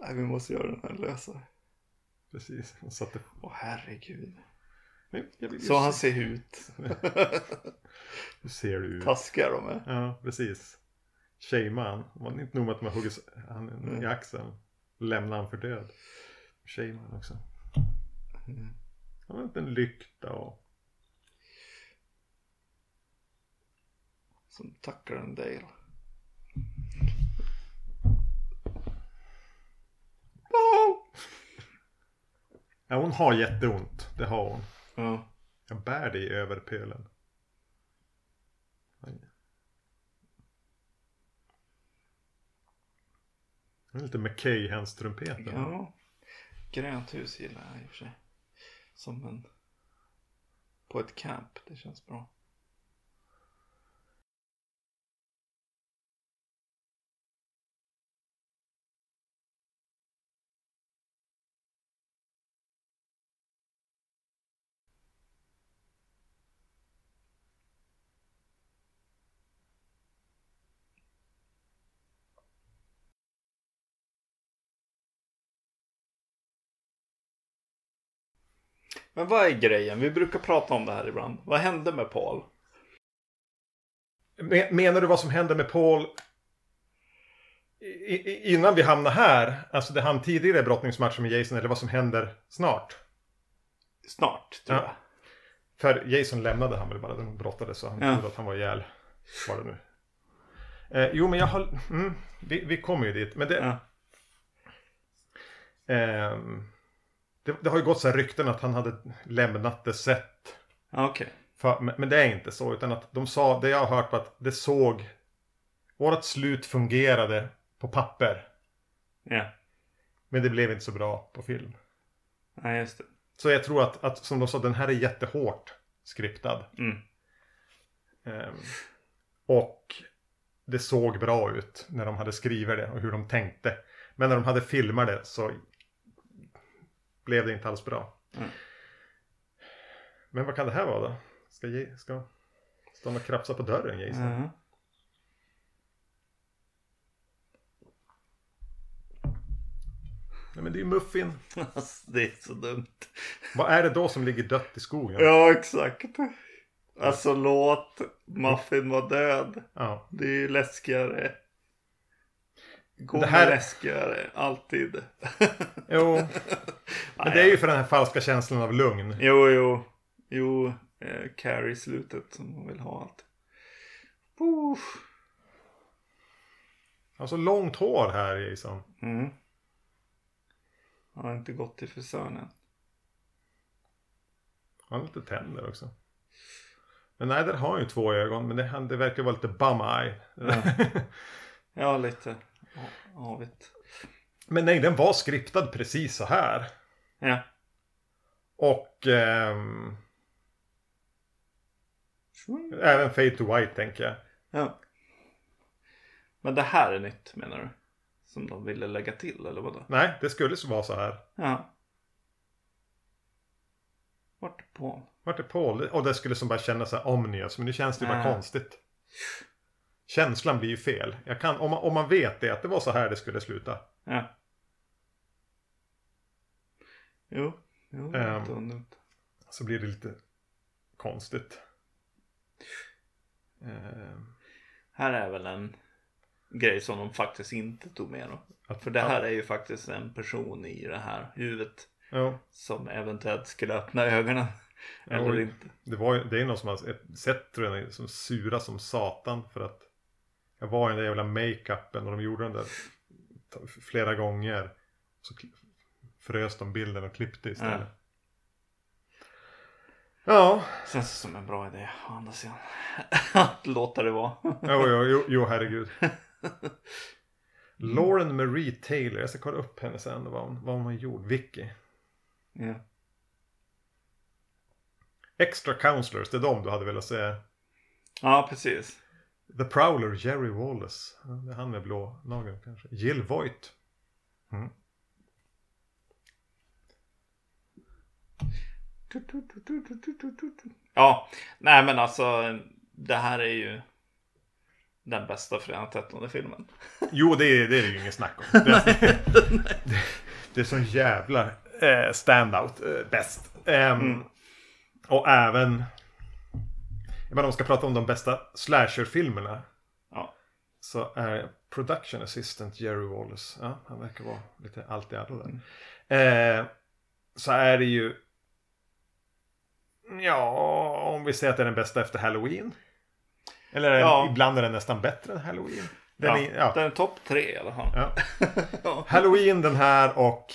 S2: Nej, vi måste göra den här lösare.
S1: Precis. Han satte...
S2: Åh herregud.
S1: Nej,
S2: Så han
S1: se.
S2: ser ut. (laughs)
S1: Hur ser du ut?
S2: Taskiga de är.
S1: Ja, precis. Shamea han. Var inte nog med att man hugger han
S2: Mm.
S1: i axeln. Lämnar han för död. Shamea han också.
S2: Mm.
S1: Han har en lykta och...
S2: Som tackar en Dale.
S1: Ja, hon har jätteont. Det har hon.
S2: Ja.
S1: Jag bär dig över pölen. Det är lite McKay hands trumpeten.
S2: ja. Grönt hus gillar jag i och för sig. Som en... På ett camp. Det känns bra. Men vad är grejen? Vi brukar prata om det här ibland. Vad hände med Paul?
S1: Men- Menar du vad som händer med Paul i, innan vi hamnar här? Alltså det han tidigare brottningsmatchen med Jason eller vad som händer snart?
S2: Snart, tror
S1: Ja.
S2: jag.
S1: För Jason lämnade han väl bara, de brottades så han
S2: Ja.
S1: trodde att han var ihjäl. Var det nu. Eh, jo men jag har, mm, vi, vi kommer ju dit. Men det,
S2: Ja.
S1: ehm, det, det har ju gått så här rykten att han hade lämnat det sett.
S2: Okej.
S1: För, men, men det är inte så, utan att de sa, det jag har hört var att det såg, vårat slut fungerade på papper.
S2: Ja.
S1: Men det blev inte så bra på film.
S2: Nej, just det.
S1: Så jag tror att, att som de sa, den här är jättehårt skriptad.
S2: Mm.
S1: Ehm, och det såg bra ut när de hade skrivit det och hur de tänkte. Men när de hade filmat det så blev det inte alls bra.
S2: Mm.
S1: Men vad kan det här vara då? Ska, ge, ska stå och krafsa på dörren Jason?
S2: Ja.
S1: Nej men det är ju Muffin.
S2: Alltså, (laughs) det är så dumt.
S1: Vad är det då som ligger dött i skogen?
S2: Ja, exakt. Alltså låt Muffin vara död.
S1: Ja.
S2: Det är ju läskigare. Gå
S1: Det här-
S2: läskigare, alltid. (laughs)
S1: Jo, men det är ju för den här falska känslan av lugn.
S2: Jo, jo. Jo, eh, Carrie-slutet som hon vill ha allt. Uff.
S1: Han har så långt hår här Jason.
S2: Mm. Han har inte gått till frisören än.
S1: Han har lite tänder också. Men nej, där har han ju två ögon. Men det, det verkar vara lite bum eye.
S2: Ja. (laughs) Ja, lite avigt.
S1: Men nej, den var skriptad precis så här.
S2: Ja.
S1: Och ehm, även Fade to White tänker jag.
S2: ja. Men det här är nytt menar du? Som de ville lägga till eller vadå?
S1: Nej, det skulle så vara så här.
S2: Ja. Vart är Paul?
S1: Vart är Paul? Och det skulle som bara kännas så här omnius. Men nu känns det ju bara konstigt. Känslan blir ju fel. Kan, om, man, om man vet det, att det var så här det skulle sluta.
S2: Ja. Jo. Jo, onödigt.
S1: Så blir det lite konstigt. Ehm,
S2: Här är väl en grej som de faktiskt inte tog med då. För det här är ju faktiskt en person i det här huvudet
S1: Ja,
S2: som eventuellt skulle öppna ögonen.
S1: Ja,
S2: Eller
S1: och-
S2: inte.
S1: det, var, det är någon som har ett- sett tror jag som sura som satan för att jag var i den där jävla makeupen och de gjorde den där flera gånger. Så frös de bilden och klippte istället. Ja,
S2: Känns som en bra idé å andra sidan. (laughs) Att låta det vara.
S1: jo, jo, jo, jo herregud. Lauren Marie Taylor, jag ska kolla upp henne sen vad hon, vad hon har gjort. Vicky.
S2: Ja.
S1: Extra Counselors, det är de du hade velat säga.
S2: ja, precis.
S1: The Prowler, Jerry Wallace. Ja, Det är han med blå nageln kanske. Jill Voight. Mm.
S2: Ja, nej men alltså det här är ju den bästa Fredag 13 filmen.
S1: Jo, det är, det är ju ingen snack om. (laughs) Det, det, (laughs) det är sån jävla eh, standout eh, bäst. Ehm, Och även... Menar, om man ska prata om de bästa slasher-filmerna.
S2: Ja.
S1: Så är production assistant Jerry Wallace. Ja, han verkar vara lite allt i allo där. Eh, så är det ju... Ja, om vi säger att det är den bästa efter Halloween. Eller
S2: Ja.
S1: ibland är den nästan bättre än Halloween. Den
S2: ja,
S1: är, ja.
S2: Den är topp tre i alla fall.
S1: Ja. (laughs)
S2: Ja.
S1: Halloween den här och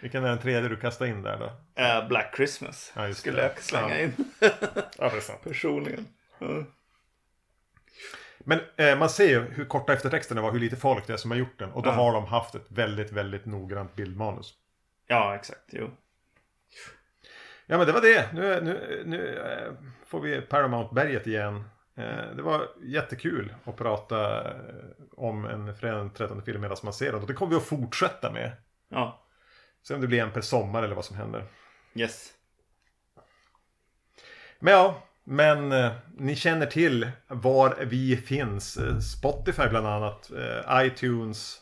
S1: vilken är den tredje du kastar in där då?
S2: Eh, Black Christmas
S1: Ja,
S2: skulle
S1: det.
S2: jag slänga in
S1: Ja, det är sant.
S2: personligen.
S1: Men eh, man ser ju hur korta eftertexterna var, hur lite folk det är som har gjort den. Och då
S2: Ja.
S1: har de haft ett väldigt, väldigt noggrant bildmanus.
S2: ja, exakt. Jo.
S1: Ja men det var det. Nu, nu, nu eh, får vi Paramount-berget igen. Eh, det var jättekul att prata eh, om en fredag den 13 film medan man ser den. Och det kommer vi att fortsätta med.
S2: Ja,
S1: Se om det blir en per sommar eller vad som händer.
S2: yes.
S1: Men ja, men eh, ni känner till var vi finns. Eh, Spotify bland annat, eh, iTunes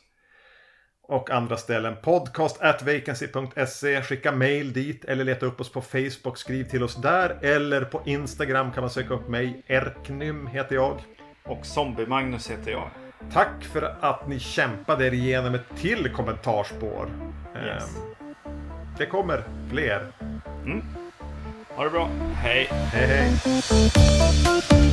S1: och andra ställen. Podcast at vacancy.se. Skicka mail dit eller leta upp oss på Facebook. Skriv till oss där. Eller på Instagram kan man söka upp mig. Erknym heter jag.
S2: Och Zombie-Magnus heter jag.
S1: Tack för att ni kämpade er igenom ett till kommentarspår.
S2: Yes.
S1: Ehm, Det kommer fler.
S2: Ha det bra. Hej.
S1: Hej hej.